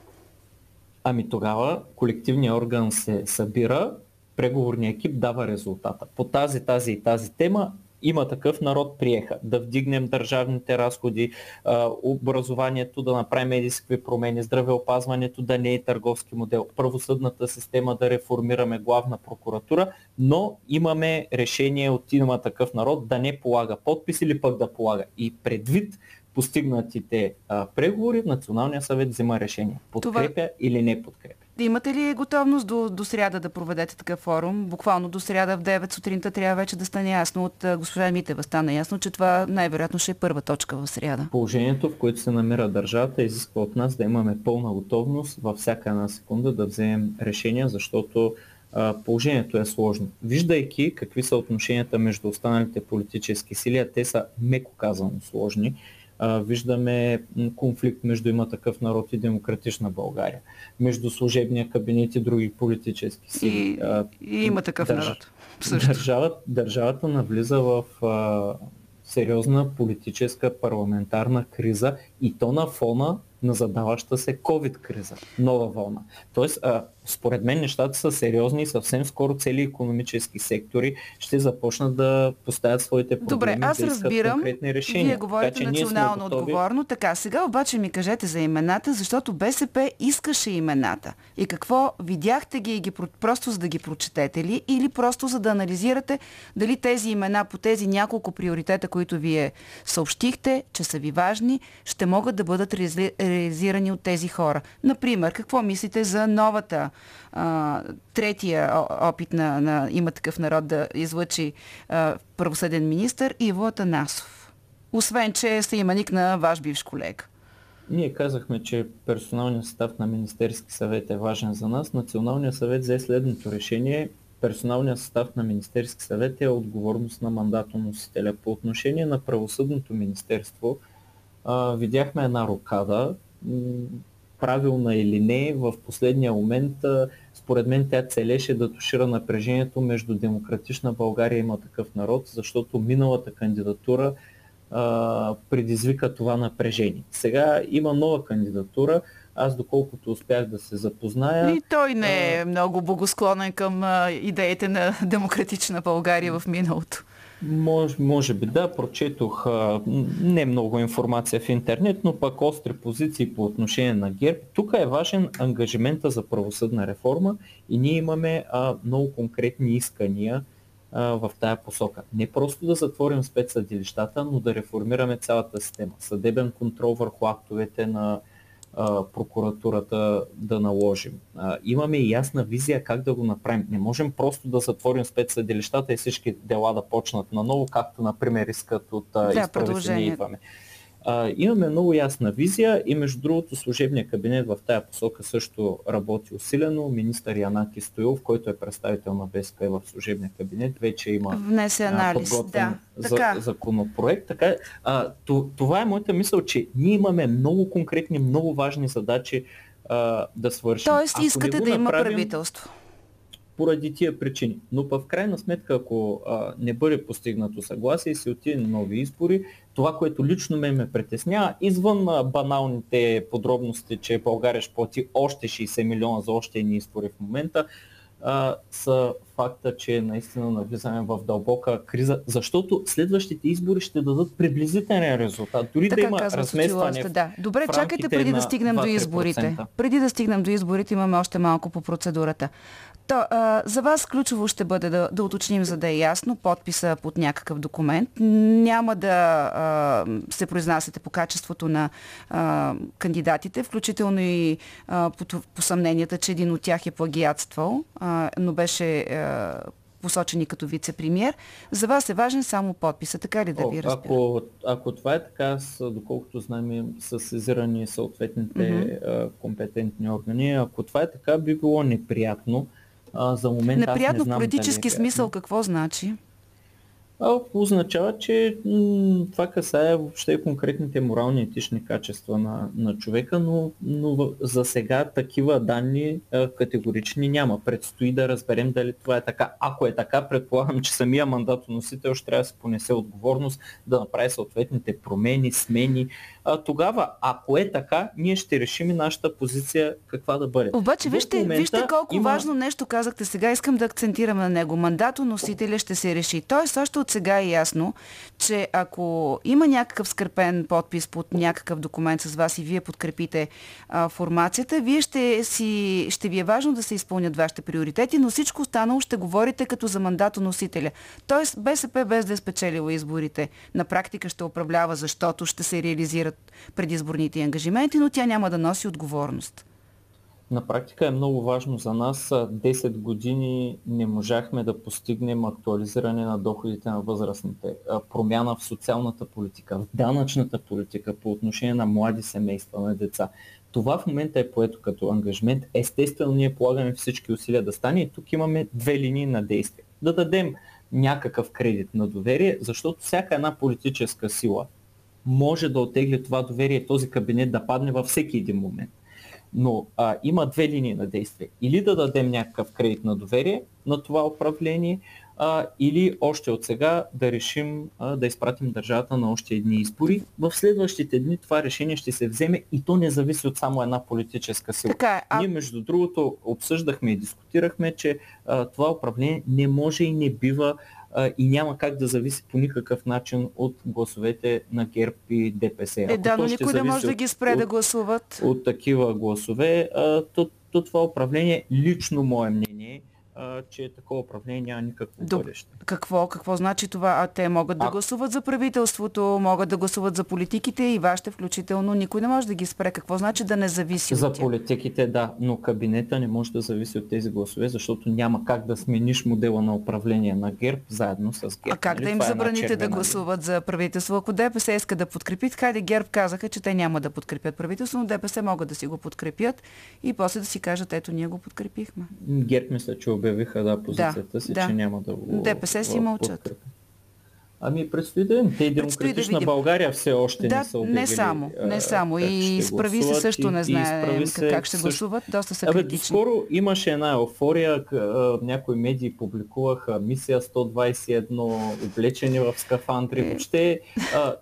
Ами тогава колективният орган се събира, преговорният екип дава резултата. По тази, тази и тази тема има такъв народ приеха. Да вдигнем държавните разходи, образованието да направим едискви промени, здравеопазването да не е търговски модел, правосъдната система да реформираме главна прокуратура, но имаме решение от има такъв народ да не полага подпис или пък да полага. И предвид постигнатите а, преговори, Националния съвет взима решение. Подкрепя Това... или не подкрепя. Имате ли готовност до, до сряда да проведете такъв форум? Буквално до сряда в 9 сутринта трябва вече да стане ясно от госпожа Митева. Стана ясно, че това най-вероятно ще е първа точка в сряда. Положението, в което се намира държавата, изисква от нас да имаме пълна готовност във всяка една секунда да вземем решения, защото положението е сложно. Виждайки какви са отношенията между останалите политически сили, а те са меко казано сложни, а, виждаме конфликт между има такъв народ и демократична България, между служебния кабинет и други политически сили. И, а, и има такъв държ... народ. Държавата, държавата навлиза в а, сериозна политическа парламентарна криза и то на фона на задаваща се COVID-криза, нова вълна. Тоест, а, според мен нещата са сериозни и съвсем скоро цели економически сектори ще започнат да поставят своите проблеми. Добре, аз да разбирам. Решения. Вие говорите така, национално отговорно. Така, сега обаче ми кажете за имената, защото БСП искаше имената. И какво видяхте ги и ги просто за да ги прочетете ли или просто за да анализирате дали тези имена по тези няколко приоритета, които вие съобщихте, че са ви важни, ще могат да бъдат реализирани от тези хора. Например, какво мислите за новата а, третия опит на, на има такъв народ да излъчи а, правосъден министр Иво Атанасов. Освен, че е именик на ваш бивш колега. Ние казахме, че персоналният състав на Министерски съвет е важен за нас. Националният съвет взе следното решение. Персоналният състав на Министерски съвет е отговорност на мандатоносителя. По отношение на правосъдното министерство, а, видяхме една рокада, правилна или не, в последния момент според мен тя целеше да тушира напрежението между Демократична България има такъв народ, защото миналата кандидатура а, предизвика това напрежение. Сега има нова кандидатура, аз доколкото успях да се запозная... И той не е много богосклонен към а, идеите на демократична България в миналото. Може, може би да, прочетох а, не много информация в интернет, но пък остри позиции по отношение на ГЕРБ. Тук е важен ангажимента за правосъдна реформа и ние имаме а, много конкретни искания а, в тая посока. Не просто да затворим спецсъдилищата, но да реформираме цялата система. Съдебен контрол върху актовете на прокуратурата да наложим. А, имаме и ясна визия как да го направим. Не можем просто да затворим спецсъдилищата и всички дела да почнат наново, както например искат от да, изправи а, имаме много ясна визия и между другото служебния кабинет в тая посока също работи усилено. Министър Янаки Стоилов, който е представител на БСП в служебния кабинет, вече има Внесе анализ. Да, за, така. законопроект. Така, а, това е моята мисъл, че ние имаме много конкретни, много важни задачи а, да свършим. Тоест искате да има правителство поради тия причини. Но в крайна сметка, ако а, не бъде постигнато съгласие и се отиде нови избори, това, което лично ме ме притеснява, извън а, баналните подробности, че България ще плати още 60 милиона за още едни избори в момента, а, са факта, че наистина навлизаме в дълбока криза, защото следващите избори ще дадат приблизителен резултат. Дори така, да има разместване да. Добре, чакайте преди да стигнем до изборите. Преди да стигнем до изборите имаме още малко по процедурата. То, а, за вас ключово ще бъде да, да уточним, за да е ясно, подписа под някакъв документ. Няма да а, се произнасяте по качеството на а, кандидатите, включително и а, по, по съмненията, че един от тях е плагиатствал, а, но беше а, посочени като вице-премьер. За вас е важен само подписа, така ли да ви разбира? Ако, ако това е така, с, доколкото знаем, са сезирани съответните mm-hmm. компетентни органи, ако това е така, би било неприятно а, за момента Неприятно аз не знам политически смисъл какво значи? А, означава, че м- това касае въобще конкретните морални и етични качества на, на човека, но, но за сега такива данни а, категорични няма. Предстои да разберем дали това е така. Ако е така, предполагам, че самия мандатоносител ще трябва да се понесе отговорност да направи съответните промени, смени, а, тогава, ако е така, ние ще решим и нашата позиция каква да бъде. Обаче, вижте, вижте колко има... важно нещо казахте сега. Искам да акцентирам на него. Мандато носителя ще се реши. Тоест, още от сега е ясно, че ако има някакъв скърпен подпис под някакъв документ с вас и вие подкрепите а, формацията, вие ще, си, ще ви е важно да се изпълнят вашите приоритети, но всичко останало ще говорите като за мандато носителя. Тоест, БСП без да е спечелила изборите, на практика ще управлява, защото ще се реализират предизборните ангажименти, но тя няма да носи отговорност. На практика е много важно за нас. 10 години не можахме да постигнем актуализиране на доходите на възрастните, промяна в социалната политика, в данъчната политика по отношение на млади семейства, на деца. Това в момента е поето като ангажмент. Естествено, ние полагаме всички усилия да стане и тук имаме две линии на действие. Да дадем някакъв кредит на доверие, защото всяка една политическа сила може да отегли това доверие този кабинет да падне във всеки един момент. Но а, има две линии на действие. Или да дадем някакъв кредит на доверие на това управление, а, или още от сега да решим а, да изпратим държавата на още едни избори. В следващите дни това решение ще се вземе и то не зависи от само една политическа сила. Така е, а... Ние между другото обсъждахме и дискутирахме, че а, това управление не може и не бива а, и няма как да зависи по никакъв начин от гласовете на ГЕРБ и ДПС. Е, да, но никой не може да ги спре от, да гласуват. От, от такива гласове, а, то, то това управление, лично мое мнение, а, че такова управление няма никакво Доб... бъдеще. Какво? Какво значи това? А те могат да а... гласуват за правителството, могат да гласуват за политиките и вашите включително. Никой не може да ги спре. Какво значи да не зависи за от? За политиките, да, но кабинета не може да зависи от тези гласове, защото няма как да смениш модела на управление на ГЕРБ заедно с ГЕРБ. А как нали? да им това е забраните е да гласуват за правителство? Ако ДПС иска да подкрепят, хайде ГЕРБ казаха, че те няма да подкрепят правителство, но ДПС могат да си го подкрепят и после да си кажат, ето ние го подкрепихме. ГЕРБ мисля, че обе обявиха да позицията да, си, да. че няма да го ДПС си мълчат. Ами предстои да видим. Те демократична да България все още да, не са обявили. Не само, не само. И справи се също не знаем как ще гласуват. Доста са Абе, критични. Скоро имаше една еуфория. Някои медии публикуваха мисия 121, облечени в скафандри. Е. Въобще,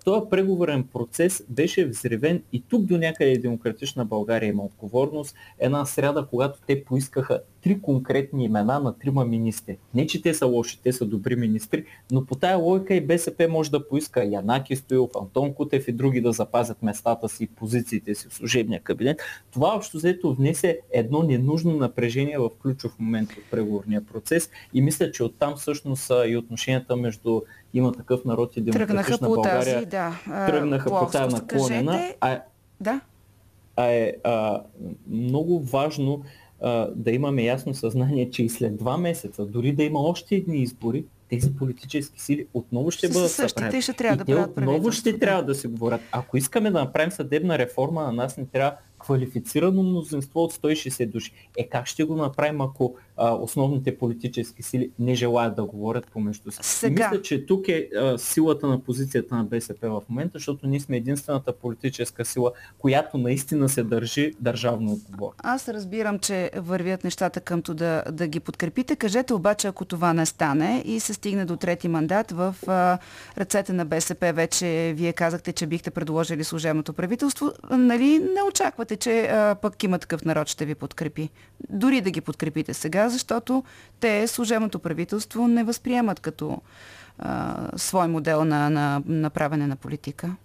този преговорен процес беше взривен и тук до някъде демократична България има отговорност. Една сряда, когато те поискаха три конкретни имена на трима министри. Не, че те са лоши, те са добри министри, но по тая логика и БСП може да поиска Янаки Стоилов, Антон Кутев и други да запазят местата си и позициите си в служебния кабинет. Това общо взето внесе едно ненужно напрежение в ключов момент от преговорния процес и мисля, че оттам всъщност са и отношенията между има такъв народ и демократична тръгнаха България. Тази, да, тръгнаха по тази наклонена. А, да. а е а, много важно а, да имаме ясно съзнание, че и след два месеца, дори да има още едни избори, тези политически сили отново ще, ще бъдат събрани. Ще трябва и да те отново ще трябва да се говорят. Ако искаме да направим съдебна реформа, на нас не трябва квалифицирано мнозинство от 160 души. Е как ще го направим, ако а, основните политически сили не желаят да говорят помежду си? Сега. Мисля, че тук е а, силата на позицията на БСП в момента, защото ние сме единствената политическа сила, която наистина се държи държавно отговор. Аз разбирам, че вървят нещата къмто да, да ги подкрепите. Кажете обаче, ако това не стане и се стигне до трети мандат в а, ръцете на БСП, вече вие казахте, че бихте предложили служебното правителство, нали не очаквате че а, пък има такъв народ ще ви подкрепи. Дори да ги подкрепите сега, защото те служебното правителство не възприемат като а, свой модел на, на, на правене на политика.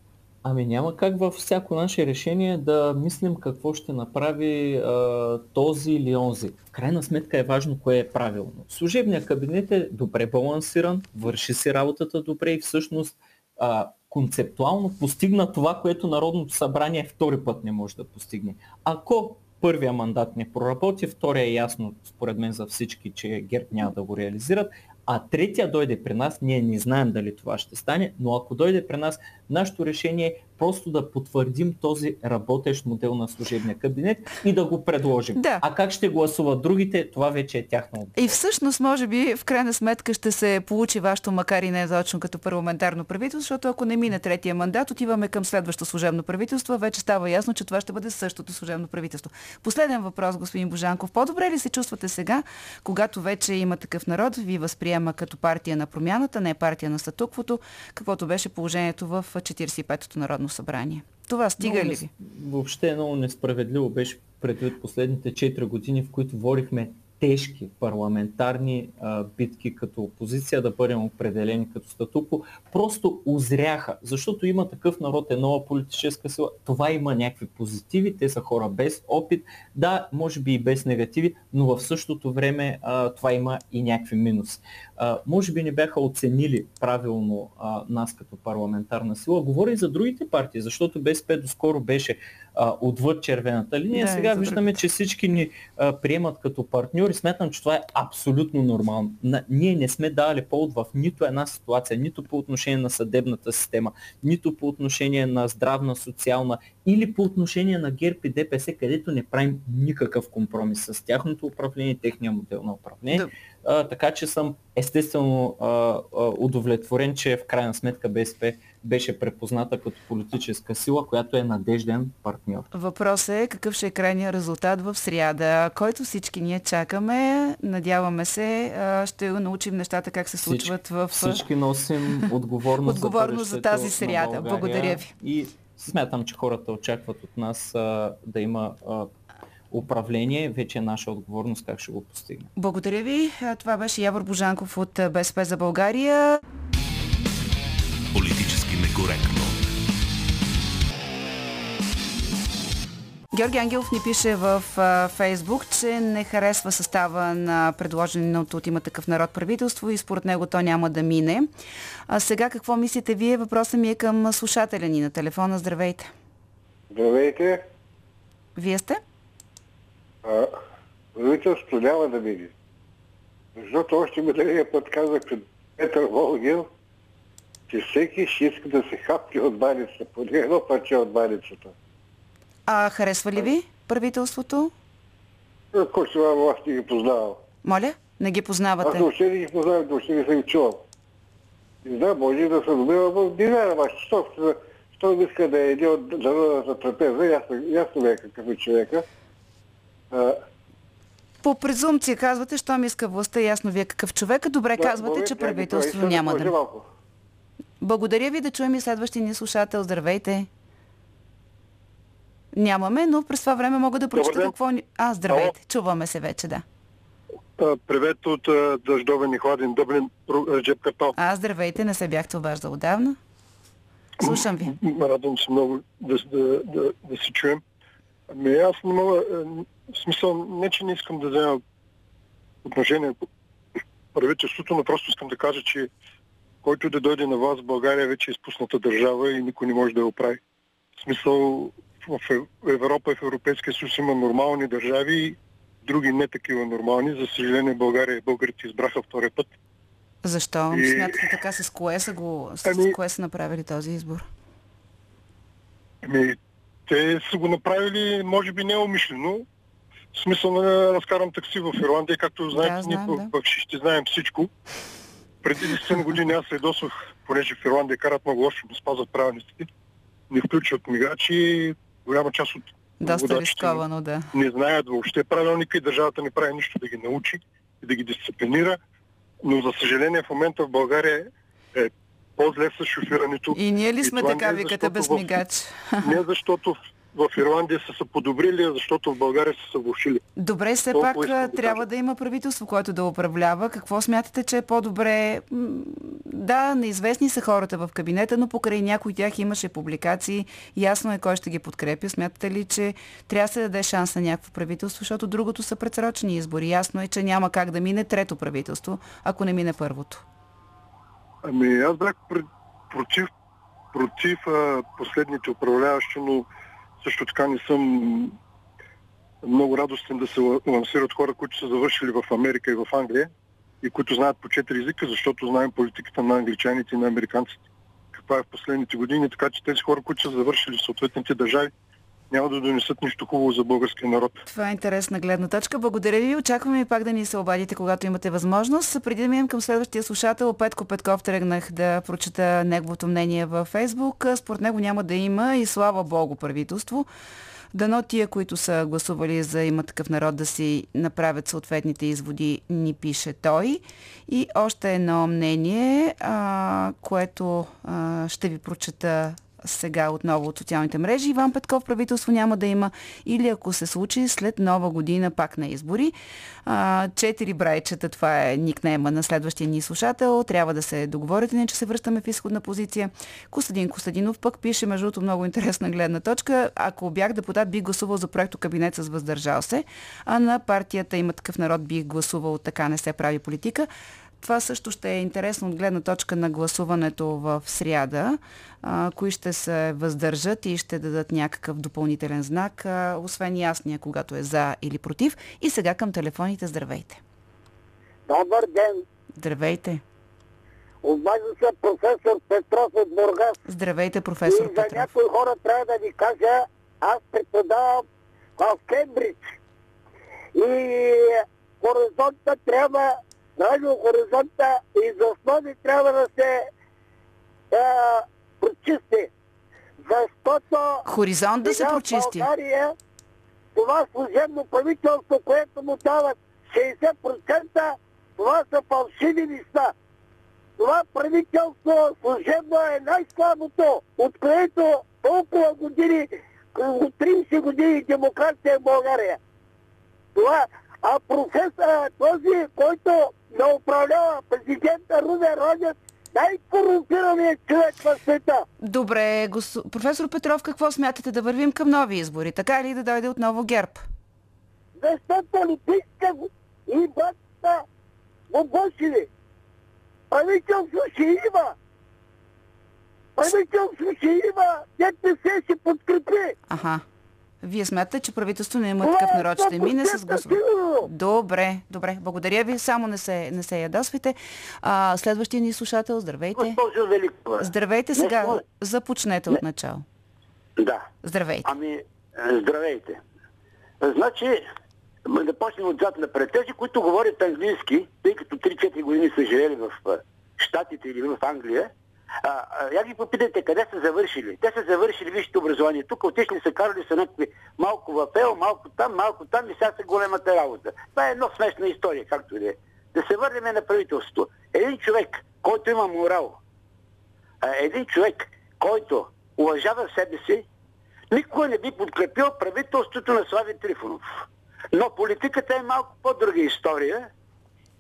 Ами няма как във всяко наше решение да мислим какво ще направи а, този или онзи. В крайна сметка е важно кое е правилно. Служебният кабинет е добре балансиран, върши си работата добре и всъщност а, концептуално постигна това, което Народното събрание втори път не може да постигне. Ако първия мандат не проработи, втория е ясно според мен за всички, че ГЕРБ няма да го реализират, а третия дойде при нас, ние не знаем дали това ще стане, но ако дойде при нас, нашето решение е просто да потвърдим този работещ модел на служебния кабинет и да го предложим. Да. А как ще гласуват другите, това вече е тяхно отбор. И всъщност, може би, в крайна сметка ще се получи вашето, макар и не точно като парламентарно правителство, защото ако не мине третия мандат, отиваме към следващо служебно правителство, вече става ясно, че това ще бъде същото служебно правителство. Последен въпрос, господин Божанков. По-добре ли се чувствате сега, когато вече има такъв народ, ви възприема като партия на промяната, не партия на статуквото, каквото беше положението в 45-то народно събрание. Това стига много ли ви? Въобще много несправедливо беше предвид последните 4 години, в които водихме тежки парламентарни а, битки като опозиция, да бъдем определени като статуко, просто озряха, защото има такъв народ, е нова политическа сила, това има някакви позитиви, те са хора без опит, да, може би и без негативи, но в същото време а, това има и някакви минуси. А, може би не бяха оценили правилно а, нас като парламентарна сила. Говори за другите партии, защото БСП доскоро беше а, отвъд червената линия. Да, Сега виждаме, че всички ни а, приемат като партньори. Смятам, че това е абсолютно нормално. На, ние не сме давали повод в нито една ситуация, нито по отношение на съдебната система, нито по отношение на здравна, социална или по отношение на ГЕРБ и ДПС, където не правим никакъв компромис с тяхното управление, техния модел на управление. Да. А, така че съм естествено а, а, удовлетворен, че в крайна сметка БСП беше препозната като политическа сила, която е надежден партньор. Въпросът е какъв ще е крайният резултат в сряда, който всички ние чакаме. Надяваме се, ще научим нещата как се случват всички, в... Всички носим отговорност, отговорност за, за тази сряда. Благодаря ви. И смятам, че хората очакват от нас а, да има а, управление, вече е наша отговорност как ще го постигне. Благодаря ви. Това беше Явор Божанков от БСП за България. Политически некоректно. Георги Ангелов ни пише в Фейсбук, че не харесва състава на предложеното от има такъв народ правителство и според него то няма да мине. А сега какво мислите вие? Въпросът ми е към слушателя ни на телефона. Здравейте. Здравейте. Вие сте? А, правителството няма да мине. Защото още миналия път казах пред Петър Волгин, че всеки ще иска да се хапки от баницата, поне едно парче от баницата. А харесва ли ви правителството? Ако ще вам, аз не ги познавам. Моля? Не ги познавате? Аз въобще не ги познавам, въобще не съм чувал. Не знам, може да се добива в дизайна, ама що, що иска да е един от народната трапеза, ясно, ясно е какъв е човека. По презумпция казвате, що ми иска властта, ясно вие какъв човек. Добре, да, казвате, че правителство няма да. Благодаря ви да чуем и следващия ни слушател. Здравейте. Нямаме, но през това време мога да прочета какво ни... А, здравейте. Чуваме се вече, да. Привет от дъждовен и хладен Дъблин, Реджеп Картал. А, здравейте, не се бяхте обаждал отдавна. Слушам ви. Радвам се много да, да, да, да се чуем. Ами аз не мога, в смисъл, не че не искам да взема отношение по правителството, но просто искам да кажа, че който да дойде на власт в България вече е изпусната държава и никой не може да я оправи. В смисъл, в Ев- Европа и в Европейския съюз има нормални държави и други не такива нормални. За съжаление България и българите избраха втория път. Защо? И- Смятате така с кое са го... С Ами- кое са направили този избор? Ами, те са го направили, може би, неумишлено. В смисъл на разкарам такси в Ирландия, както знаете, ние знаем, в, да. в Шишти знаем всичко. Преди 10 години аз се ядосвах, понеже в Ирландия карат много лошо, не спазват правилниците, не включват мигачи, голяма част от Доста рисковано, да. не знаят въобще правилника и държавата не прави нищо да ги научи и да ги дисциплинира. Но за съжаление в момента в България е по-зле с шофирането. И ние ли сме така, викате, защото без мигач? Не защото в, Ирландия са се подобрили, защото в България са се влушили. Добре, все Толкова пак да трябва да има правителство, което да управлява. Какво смятате, че е по-добре? Да, неизвестни са хората в кабинета, но покрай някои тях имаше публикации. Ясно е кой ще ги подкрепя. Смятате ли, че трябва да се даде шанс на някакво правителство, защото другото са предсрочни избори. Ясно е, че няма как да мине трето правителство, ако не мине първото. Ами аз бях против, против а, последните управляващи, но също така не съм много радостен да се ла- лансират хора, които са завършили в Америка и в Англия и които знаят по четири езика, защото знаем политиката на англичаните и на американците. Каква е в последните години, така че тези хора, които са завършили в съответните държави, няма да донесат нищо хубаво за българския народ. Това е интересна гледна точка. Благодаря ви. Очакваме и пак да ни се обадите, когато имате възможност. Преди да минем към следващия слушател, Петко Петков тръгнах да прочета неговото мнение във Фейсбук. Според него няма да има и слава Богу правителство. Дано тия, които са гласували за има такъв народ да си направят съответните изводи, ни пише той. И още едно мнение, а, което а, ще ви прочета сега отново от социалните мрежи. Иван Петков правителство няма да има или ако се случи след нова година пак на избори. А, четири брайчета, това е никнейма на следващия ни слушател. Трябва да се договорите, не че се връщаме в изходна позиция. Костадин Костадинов пък пише, между другото, много интересна гледна точка. Ако бях депутат, бих гласувал за проекто кабинет с въздържал се, а на партията има такъв народ бих гласувал така не се прави политика. Това също ще е интересно от гледна точка на гласуването в сряда. А, кои ще се въздържат и ще дадат някакъв допълнителен знак, а, освен ясния, когато е за или против. И сега към телефоните. Здравейте! Добър ден! Здравейте! Обажда се професор Петров от Бургас. Здравейте, професор и за някои хора трябва да ви кажа, аз преподавам в Кембридж. И хоризонта трябва, радио хоризонта и за основи трябва да се а, прочисти. Защото Хоризонт да се прочисти. България това служебно правителство, което му дават 60%, това са фалшиви листа. Това правителство служебно е най-слабото, от което толкова години, от 30 години демокрация в България. Това, а професор, този, който не управлява президента Румен Радев, най-корумпираният човек в света. Добре, гос... професор Петров, какво смятате да вървим към нови избори? Така ли да дойде отново ГЕРБ? Защото липичка и бата го бошили. Правителство ще има. Правителство ще има. ДПС ще подкрепи. Аха. Вие смятате, че правителство не има такъв е народ, ще мине с 100% гласове. Добре, добре. Благодаря ви. Само не се, не се ядосвайте. А, следващия ни слушател, здравейте. Здравейте сега. Започнете от начало. Да. Здравейте. Ами, е, здравейте. Значи, да почнем отзад напред. Тези, които говорят английски, тъй като 3-4 години са живели в е, Штатите или в Англия, а, а, я ги попитайте къде са завършили. Те са завършили висшето образование. Тук отишли са карали са някакви малко в ЕО, малко там, малко там и сега са големата работа. Това е една смешна история, както и да е. Да се върнем на правителството. Един човек, който има морал, един човек, който уважава себе си, никой не би подкрепил правителството на Слави Трифонов. Но политиката е малко по-друга история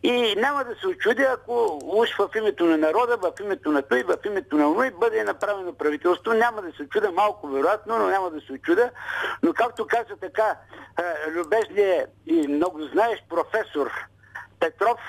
и няма да се очудя, ако уж в името на народа, в името на той, в името на уной бъде направено правителство. Няма да се чуда малко вероятно, но няма да се очудя. Но както каза така любезният и много знаеш професор Петров,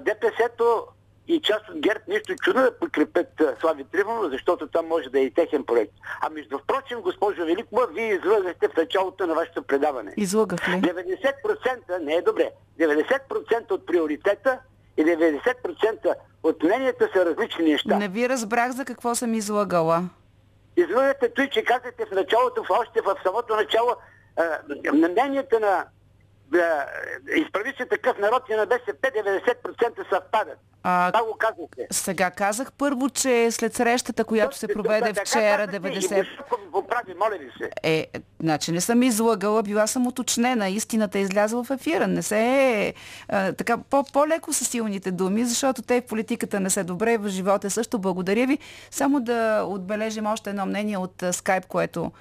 ДПС-то и част от ГЕРБ нищо чудно да подкрепят Слави Трифонов, защото това може да е и техен проект. А между впрочем, госпожо Великова, вие излъгахте в началото на вашето предаване. Излъгах ли? 90% не е добре. 90% от приоритета и 90% от мненията са различни неща. Не ви разбрах за какво съм излагала. Излъгате той, че казахте в началото, в още в самото начало, на мненията на да, изправи се такъв народ и на БСП 90% съвпадат. А, Това го казахте. Сега казах първо, че след срещата, която се проведе вчера, казахте 90... И го поправи, моля ви се. Е, значи не съм излагала, била съм уточнена, истината е излязла в ефира. Не се е а, така по- по-леко са силните думи, защото те в политиката не са добре, в живота също. Благодаря ви. Само да отбележим още едно мнение от скайп, което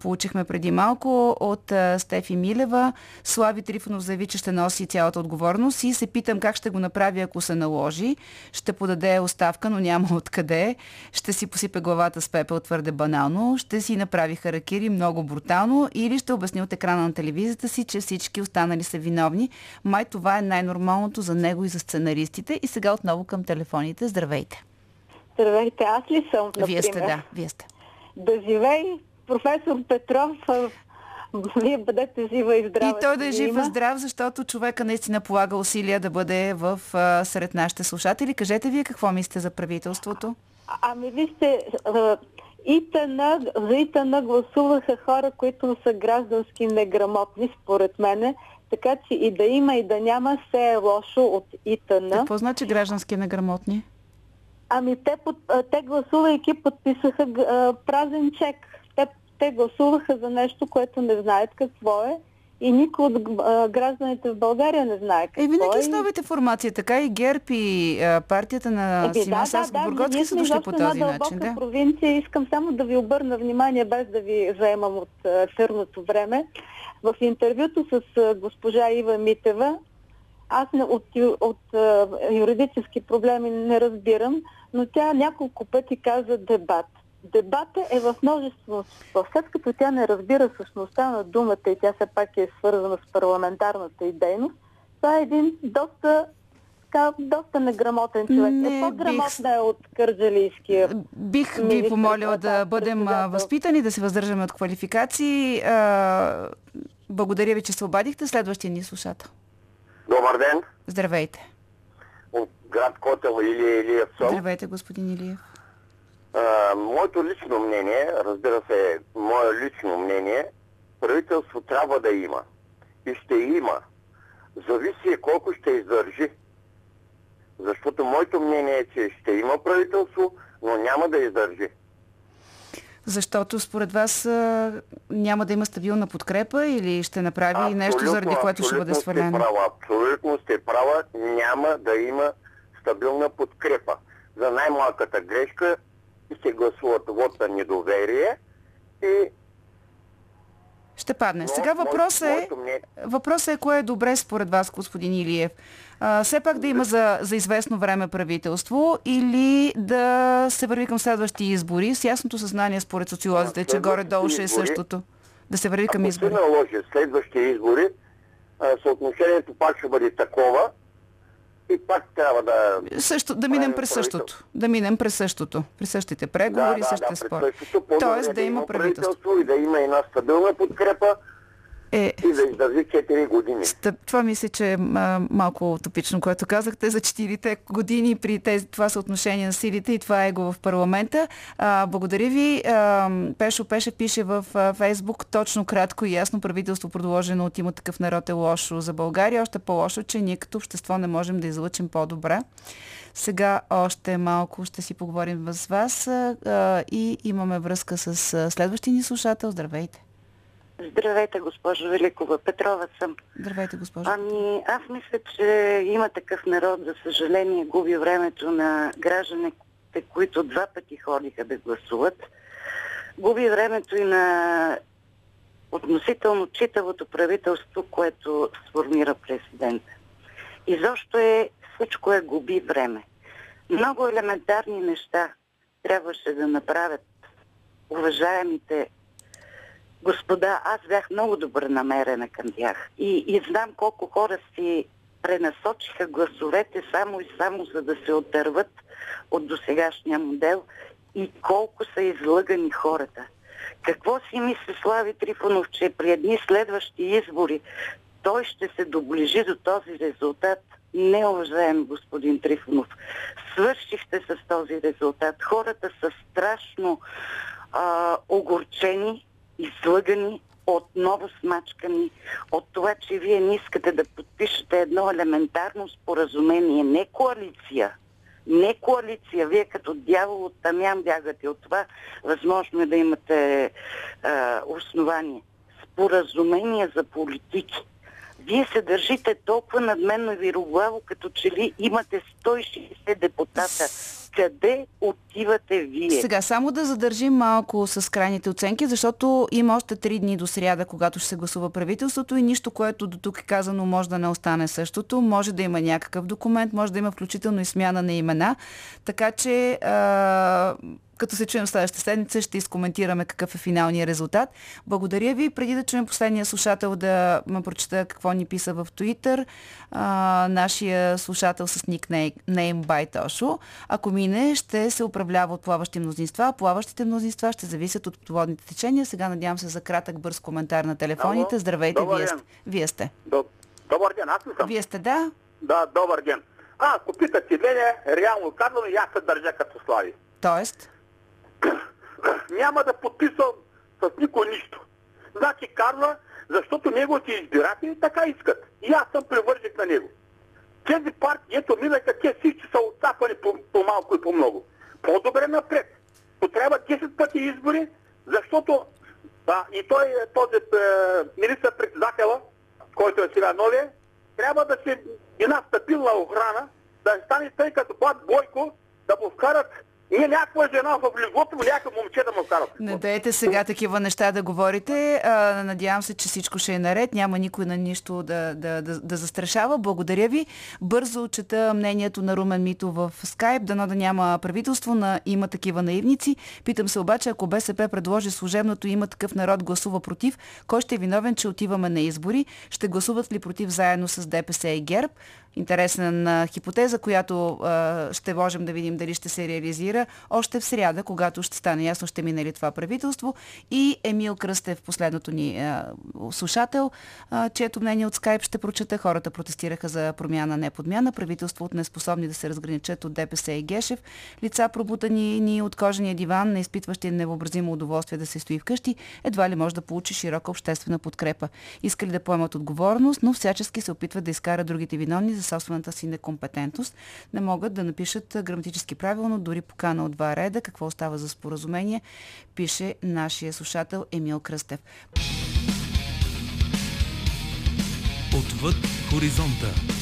получихме преди малко от Стефи Милева. Слави Трифонов заяви, че ще носи цялата отговорност и се питам как ще го направи, ако се наложи. Ще подаде оставка, но няма откъде. Ще си посипе главата с пепел твърде банално. Ще си направи харакири много брутално или ще обясни от екрана на телевизията си, че всички останали са виновни. Май това е най-нормалното за него и за сценаристите. И сега отново към телефоните. Здравейте! Здравейте, аз ли съм, например? Вие сте, да, вие сте. Да живей професор Петров, вие бъдете жива и здрава. И той да е жив и здрав, защото човека наистина полага усилия да бъде в, а, сред нашите слушатели. Кажете вие какво мислите за правителството? А- Ами вижте, а, ИТН, за ИТН гласуваха хора, които са граждански неграмотни, според мене. Така че и да има, и да няма, все е лошо от ИТН. Какво значи граждански неграмотни? Ами те, под, те гласувайки подписаха а, празен чек. Те, гласуваха за нещо, което не знаят какво е и никой от гражданите в България не знае какво Е, винаги е. с новите формации, така и ГЕРБ и а, партията на Еби, Симеон Саско Бургоцки ние са сме дошли по този начин. Да. провинция. Искам само да ви обърна внимание, без да ви заемам от а, ефирното време. В интервюто с а, госпожа Ива Митева, аз не, от, от а, юридически проблеми не разбирам, но тя няколко пъти каза дебат. Дебата е в множество. След като тя не разбира същността на думата и тя все пак е свързана с парламентарната и дейност, това е един доста, така, доста неграмотен човек. Не е по-грамотна е от кърджалийския. Бих ви помолила да, бъдем възпитани, да се въздържаме от квалификации. А, благодаря ви, че се обадихте. Следващия ни слушател. Добър ден. Здравейте. От град Котел или Илиев. Здравейте, господин Илиев. А, моето лично мнение, разбира се, мое лично мнение, правителство трябва да има. И ще има. Зависи колко ще издържи. Защото моето мнение е, че ще има правителство, но няма да издържи. Защото според вас няма да има стабилна подкрепа или ще направи нещо, заради което ще бъде абсолютно сте свалено? Права, абсолютно сте права, няма да има стабилна подкрепа. За най-малката грешка ще гласуват вот на недоверие и Ще падне. Но Сега въпросът е, въпросът е кое е добре според вас, господин Илиев. А, все пак да има за, за известно време правителство или да се върви към следващи избори с ясното съзнание според социолозите, че горе-долу ще е същото. Да се върви към ако избори. се наложи следващите избори, съотношението пак ще бъде такова и пак трябва да... Също, да минем през същото. Да минем през същото. При същите преговори, да, да, същите да, спор. пред същото, по-добре Тоест да има правителство. и да има една стабилна подкрепа е, и да издържи 4 години. Това мисля, че е малко утопично, което казахте за 4 години при тези, това съотношение на силите и това е го в парламента. А, благодаря ви. А, Пешо Пеше пише в Фейсбук точно кратко и ясно правителство, продложено от има такъв народ е лошо за България. Още по-лошо, че ние като общество не можем да излъчим по-добре. Сега още малко ще си поговорим с вас а, и имаме връзка с следващия ни слушател. Здравейте! Здравейте, госпожо Великова. Петрова съм. Здравейте, госпожо. Ами, аз мисля, че има такъв народ, за съжаление, губи времето на гражданите, които два пъти ходиха да гласуват. Губи времето и на относително читавото правителство, което сформира президента. И защо е, всичко е губи време. Много елементарни неща трябваше да направят уважаемите господа, аз бях много добър намерена към тях. И, и знам колко хора си пренасочиха гласовете само и само за да се отърват от досегашния модел и колко са излъгани хората. Какво си мисли Слави Трифонов, че при едни следващи избори той ще се доближи до този резултат? Не, уважаем господин Трифонов. Свършихте с този резултат. Хората са страшно а, огорчени, излъгани, отново смачкани от това, че вие не искате да подпишете едно елементарно споразумение, не коалиция, не коалиция. Вие като дявол от тамян бягате от това. Възможно е да имате е, основание. Споразумение за политики. Вие се държите толкова надменно и вироглаво, като че ли имате 160 депутата къде отивате вие? Сега, само да задържим малко с крайните оценки, защото има още три дни до сряда, когато ще се гласува правителството и нищо, което до тук е казано, може да не остане същото. Може да има някакъв документ, може да има включително и смяна на имена. Така че а, като се чуем следващата седмица, ще изкоментираме какъв е финалният резултат. Благодаря ви. Преди да чуем последния слушател, да ме прочета какво ни писа в Twitter, а, нашия слушател с никнейм Байтошо. Ако мине, ще се управлява от плаващи мнозинства. Плаващите мнозинства ще зависят от водните течения. Сега надявам се за кратък бърз коментар на телефоните. Здравейте, вие сте. Вие сте. Добър ден, аз съм? Вие сте, да? Да, добър ден. А, ако питате мене, реално казвам, и аз се държа като слави. Тоест? Няма да подписвам с никой нищо. Значи Карла, защото неговите избиратели така искат. И аз съм привържик на него. Тези партии, ето минаха, те всички са отцапани по, малко и по много. По-добре напред. Но трябва 10 пъти избори, защото а, и той, този е, министър-председателя, който е сега новия, трябва да се една стабилна охрана, да стане тъй като Бат Бойко, да му вкарат ние някаква жена в леглото му, някакъв момче да му карат. Не дайте сега такива неща да говорите. А, надявам се, че всичко ще е наред. Няма никой на нищо да, да, да, да застрашава. Благодаря ви. Бързо чета мнението на Румен Мито в скайп. Дано да няма правителство на има такива наивници. Питам се обаче, ако БСП предложи служебното има такъв народ гласува против, кой ще е виновен, че отиваме на избори? Ще гласуват ли против заедно с ДПС и ГЕРБ? интересна хипотеза, която а, ще можем да видим дали ще се реализира още в сряда, когато ще стане ясно, ще мине ли това правителство. И Емил Кръстев, последното ни а, слушател, а, чието мнение от скайп ще прочета. Хората протестираха за промяна, не подмяна. Правителство от неспособни да се разграничат от ДПС и Гешев. Лица пробутани ни от кожения диван, не изпитващи невъобразимо удоволствие да се стои вкъщи, едва ли може да получи широка обществена подкрепа. Искали да поемат отговорност, но всячески се опитват да изкарат другите виновни за собствената си некомпетентност, не могат да напишат граматически правилно, дори покана от два реда, какво става за споразумение, пише нашия слушател Емил Кръстев. Отвъд хоризонта.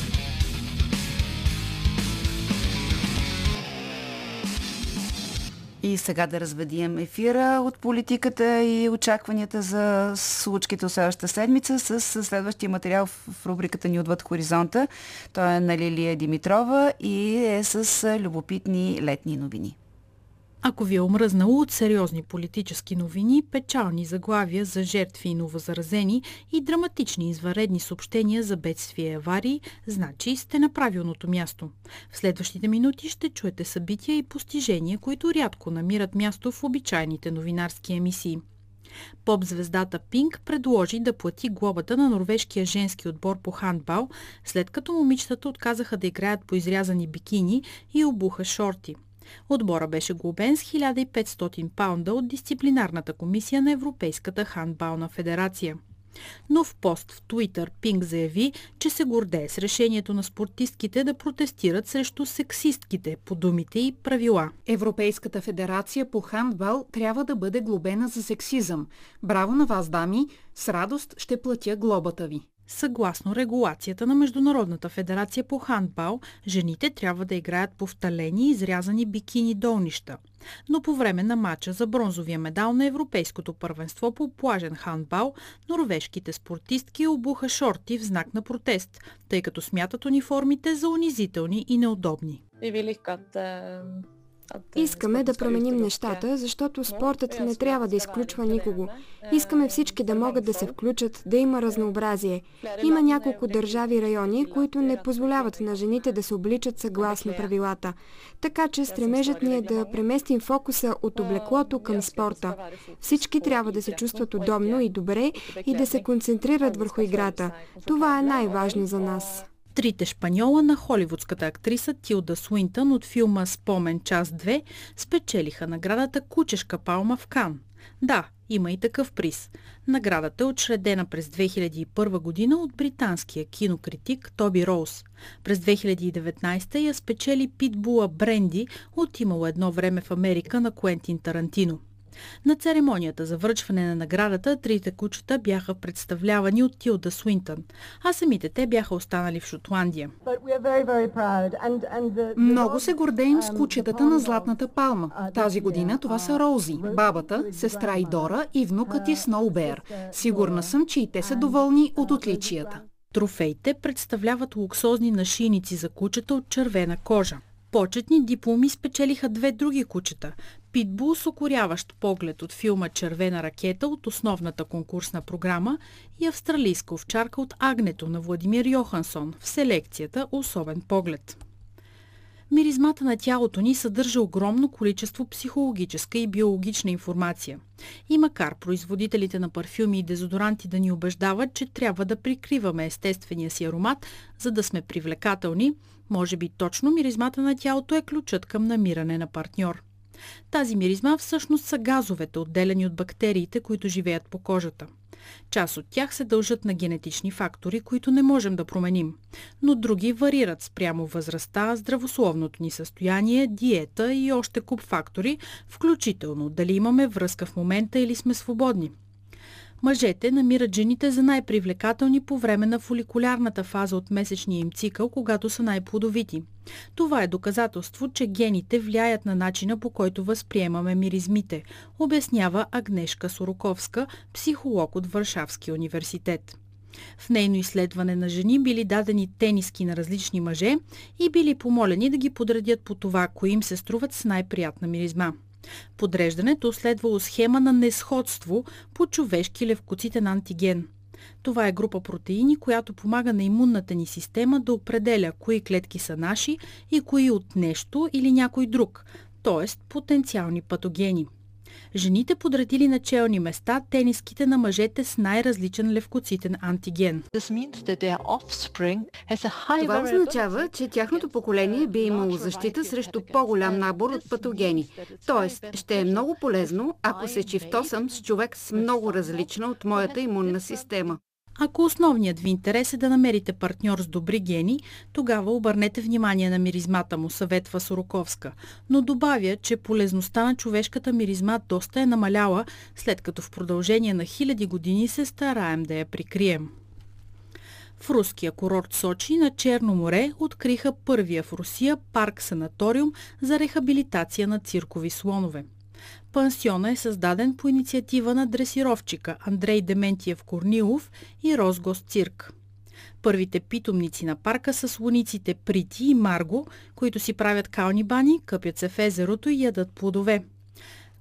И сега да разведием ефира от политиката и очакванията за случките от следващата седмица с следващия материал в рубриката ни Отвъд хоризонта. Той е на Лилия Димитрова и е с любопитни летни новини. Ако ви е омръзнало от сериозни политически новини, печални заглавия за жертви и новозаразени и драматични изваредни съобщения за бедствия и аварии, значи сте на правилното място. В следващите минути ще чуете събития и постижения, които рядко намират място в обичайните новинарски емисии. Поп-звездата Пинк предложи да плати глобата на норвежкия женски отбор по хандбал, след като момичетата отказаха да играят по изрязани бикини и обуха шорти. Отбора беше глобен с 1500 паунда от дисциплинарната комисия на Европейската хандбална федерация. Но в пост в Твитър Пинк заяви, че се гордее с решението на спортистките да протестират срещу сексистките по думите и правила. Европейската федерация по хандбал трябва да бъде глобена за сексизъм. Браво на вас, дами! С радост ще платя глобата ви. Съгласно регулацията на Международната федерация по хандбал, жените трябва да играят по вталени и изрязани бикини долнища. Но по време на матча за бронзовия медал на Европейското първенство по плажен хандбал, норвежките спортистки обуха шорти в знак на протест, тъй като смятат униформите за унизителни и неудобни. Искаме да променим нещата, защото спортът не трябва да изключва никого. Искаме всички да могат да се включат, да има разнообразие. Има няколко държави и райони, които не позволяват на жените да се обличат съгласно правилата. Така че стремежът ни е да преместим фокуса от облеклото към спорта. Всички трябва да се чувстват удобно и добре и да се концентрират върху играта. Това е най-важно за нас. Трите шпаньола на холивудската актриса Тилда Суинтън от филма Спомен час 2 спечелиха наградата Кучешка палма в Кан. Да, има и такъв приз. Наградата е отшредена през 2001 година от британския кинокритик Тоби Роуз. През 2019 я спечели питбула Бренди от имало едно време в Америка на Куентин Тарантино. На церемонията за връчване на наградата трите кучета бяха представлявани от Тилда Суинтън, а самите те бяха останали в Шотландия. Много се гордеем с кучетата на Златната палма. Тази година това са Роузи, бабата, сестра Идора и внукът и Сноубер. Сигурна съм, че и те са доволни от отличията. Трофеите представляват луксозни нашийници за кучета от червена кожа. Почетни дипломи спечелиха две други кучета. Питбул с окоряващ поглед от филма Червена ракета от основната конкурсна програма и австралийска овчарка от Агнето на Владимир Йохансон в селекцията Особен поглед. Миризмата на тялото ни съдържа огромно количество психологическа и биологична информация. И макар производителите на парфюми и дезодоранти да ни убеждават, че трябва да прикриваме естествения си аромат, за да сме привлекателни, може би точно миризмата на тялото е ключът към намиране на партньор. Тази миризма всъщност са газовете, отделени от бактериите, които живеят по кожата. Част от тях се дължат на генетични фактори, които не можем да променим, но други варират спрямо възрастта, здравословното ни състояние, диета и още куп фактори, включително дали имаме връзка в момента или сме свободни. Мъжете намират жените за най-привлекателни по време на фоликулярната фаза от месечния им цикъл, когато са най-плодовити. Това е доказателство, че гените влияят на начина по който възприемаме миризмите, обяснява Агнешка Сороковска, психолог от Варшавския университет. В нейно изследване на жени били дадени тениски на различни мъже и били помолени да ги подредят по това, кои им се струват с най-приятна миризма. Подреждането следвало схема на несходство по човешки левкоцитен антиген. Това е група протеини, която помага на имунната ни система да определя кои клетки са наши и кои от нещо или някой друг, т.е. потенциални патогени – Жените подредили на челни места тениските на мъжете с най-различен левкоцитен антиген. Това означава, че тяхното поколение би имало защита срещу по-голям набор от патогени. Тоест, ще е много полезно, ако се чифтосам с човек с много различна от моята имунна система. Ако основният ви интерес е да намерите партньор с добри гени, тогава обърнете внимание на миризмата му, съветва Сороковска. Но добавя, че полезността на човешката миризма доста е намаляла, след като в продължение на хиляди години се стараем да я прикрием. В руския курорт Сочи на Черно море откриха първия в Русия парк-санаториум за рехабилитация на циркови слонове. Пансиона е създаден по инициатива на дресировчика Андрей Дементиев Корнилов и Росгос Цирк. Първите питомници на парка са слониците Прити и Марго, които си правят кални бани, къпят се в езерото и ядат плодове.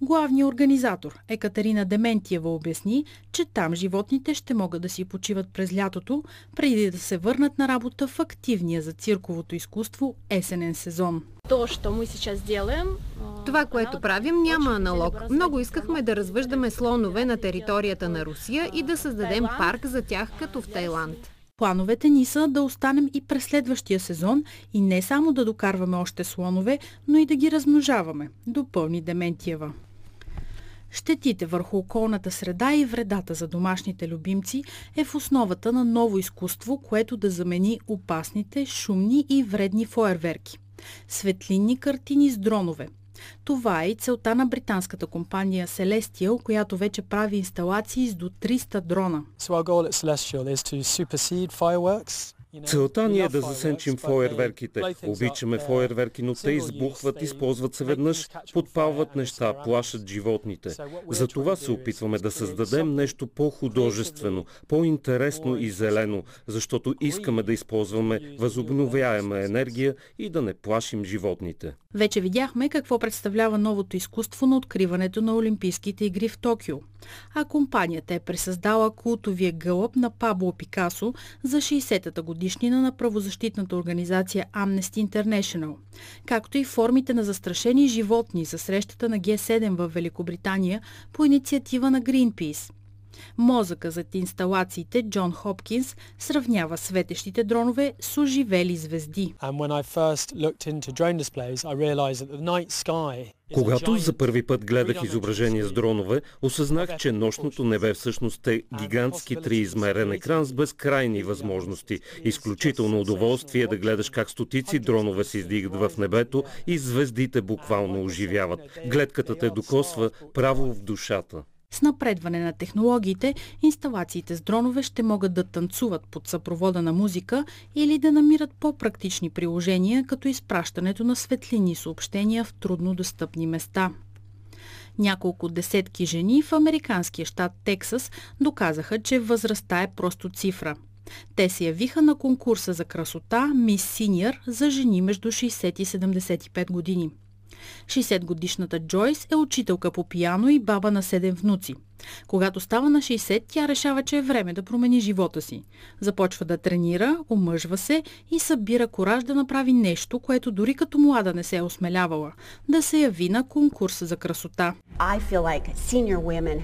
Главният организатор Екатерина Дементиева обясни, че там животните ще могат да си почиват през лятото, преди да се върнат на работа в активния за цирковото изкуство есенен сезон. То, що мы сейчас делаем, Това, което правим, няма аналог. Много искахме да развъждаме слонове на територията на Русия и да създадем парк за тях, като в Тайланд. Плановете ни са да останем и през следващия сезон и не само да докарваме още слонове, но и да ги размножаваме, допълни Дементиева. Щетите върху околната среда и вредата за домашните любимци е в основата на ново изкуство, което да замени опасните, шумни и вредни фойерверки. Светлинни картини с дронове. Това е и целта на британската компания Celestial, която вече прави инсталации с до 300 дрона. So our goal at Celestial is to supersede fireworks Целта ни е да засенчим фойерверките. Обичаме фойерверки, но те избухват, използват се веднъж, подпалват неща, плашат животните. За това се опитваме да създадем нещо по-художествено, по-интересно и зелено, защото искаме да използваме възобновяема енергия и да не плашим животните. Вече видяхме какво представлява новото изкуство на откриването на Олимпийските игри в Токио. А компанията е пресъздала култовия гълъб на Пабло Пикасо за 60-та годишнина на правозащитната организация Amnesty International, както и формите на застрашени животни за срещата на Г7 в Великобритания по инициатива на Greenpeace. Мозъка зад инсталациите Джон Хопкинс сравнява светещите дронове с оживели звезди. Когато за първи път гледах изображение с дронове, осъзнах, че нощното небе всъщност е гигантски триизмерен екран с безкрайни възможности. Изключително удоволствие да гледаш как стотици дронове се издигат в небето и звездите буквално оживяват. Гледката те докосва право в душата. С напредване на технологиите, инсталациите с дронове ще могат да танцуват под съпровода на музика или да намират по-практични приложения, като изпращането на светлини съобщения в трудно достъпни места. Няколко десетки жени в американския щат Тексас доказаха, че възрастта е просто цифра. Те се явиха на конкурса за красота Мис Синьор за жени между 60 и 75 години. 60-годишната Джойс е учителка по пияно и баба на 7 внуци. Когато става на 60, тя решава, че е време да промени живота си. Започва да тренира, омъжва се и събира кораж да направи нещо, което дори като млада не се е осмелявала – да се яви на конкурса за красота.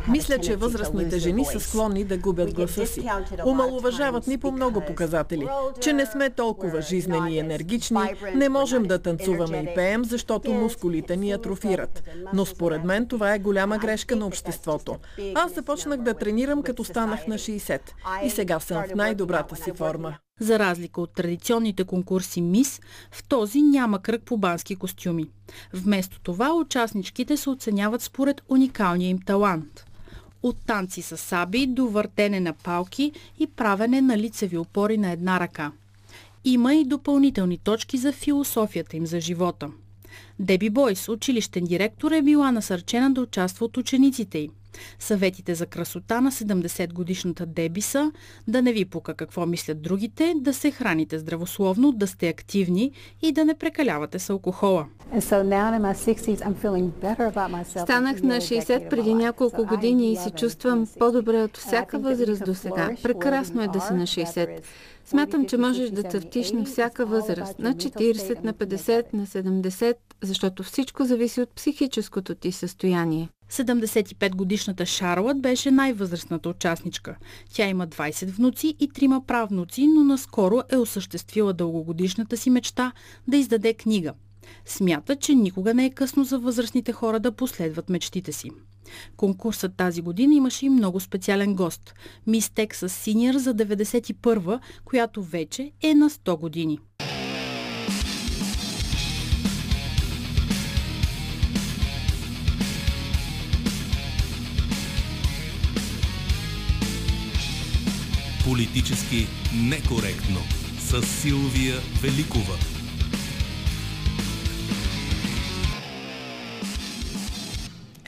Мисля, че възрастните жени са склонни да губят гласа си. Омалуважават ни по много показатели, че не сме толкова жизнени и енергични, не можем да танцуваме и пеем, защото мускулите ни атрофират. Но според мен това е голяма грешка на обществото. Аз започнах да тренирам като станах на 60 и сега съм в най-добрата си форма. За разлика от традиционните конкурси МИС, в този няма кръг по бански костюми. Вместо това участничките се оценяват според уникалния им талант. От танци с саби до въртене на палки и правене на лицеви опори на една ръка. Има и допълнителни точки за философията им за живота. Деби Бойс, училищен директор, е била насърчена да участва от учениците й. Съветите за красота на 70 годишната Деби са да не ви пука какво мислят другите, да се храните здравословно, да сте активни и да не прекалявате с алкохола. Станах на 60 преди няколко години и се чувствам по-добре от всяка възраст до сега. Прекрасно е да си на 60. Смятам, че можеш да цъфтиш на всяка възраст, на 40, на 50, на 70, защото всичко зависи от психическото ти състояние. 75-годишната Шарлот беше най-възрастната участничка. Тя има 20 внуци и трима правнуци, но наскоро е осъществила дългогодишната си мечта да издаде книга. Смята, че никога не е късно за възрастните хора да последват мечтите си. Конкурсът тази година имаше и много специален гост – мис Тексас Синьор за 91-а, която вече е на 100 години. Политически некоректно с Силвия Великова.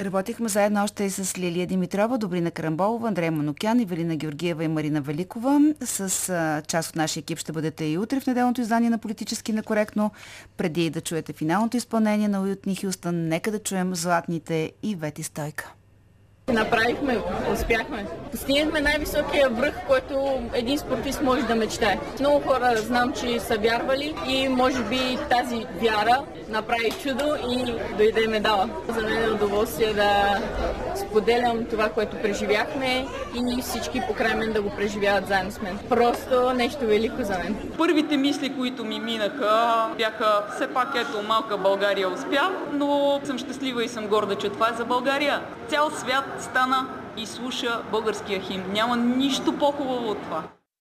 Работихме заедно още и с Лилия Димитрова, Добрина Карамболова, Андрей Манукян, Евелина Георгиева и Марина Великова. С а, част от нашия екип ще бъдете и утре в неделното издание на Политически некоректно. Преди да чуете финалното изпълнение на Уютни Хюстън, нека да чуем златните и Вети Стойка. Направихме, успяхме. Постигнахме най-високия връх който един спортист може да мечтае. Много хора знам, че са вярвали и може би тази вяра направи чудо и дойде медала. За мен е удоволствие да споделям това, което преживяхме и всички покрай мен да го преживяват заедно с мен. Просто нещо велико за мен. Първите мисли, които ми минаха, бяха все пак ето малка България успя, но съм щастлива и съм горда, че това е за България. Цял свят стана и слуша българския химн. Няма нищо по-хубаво от това.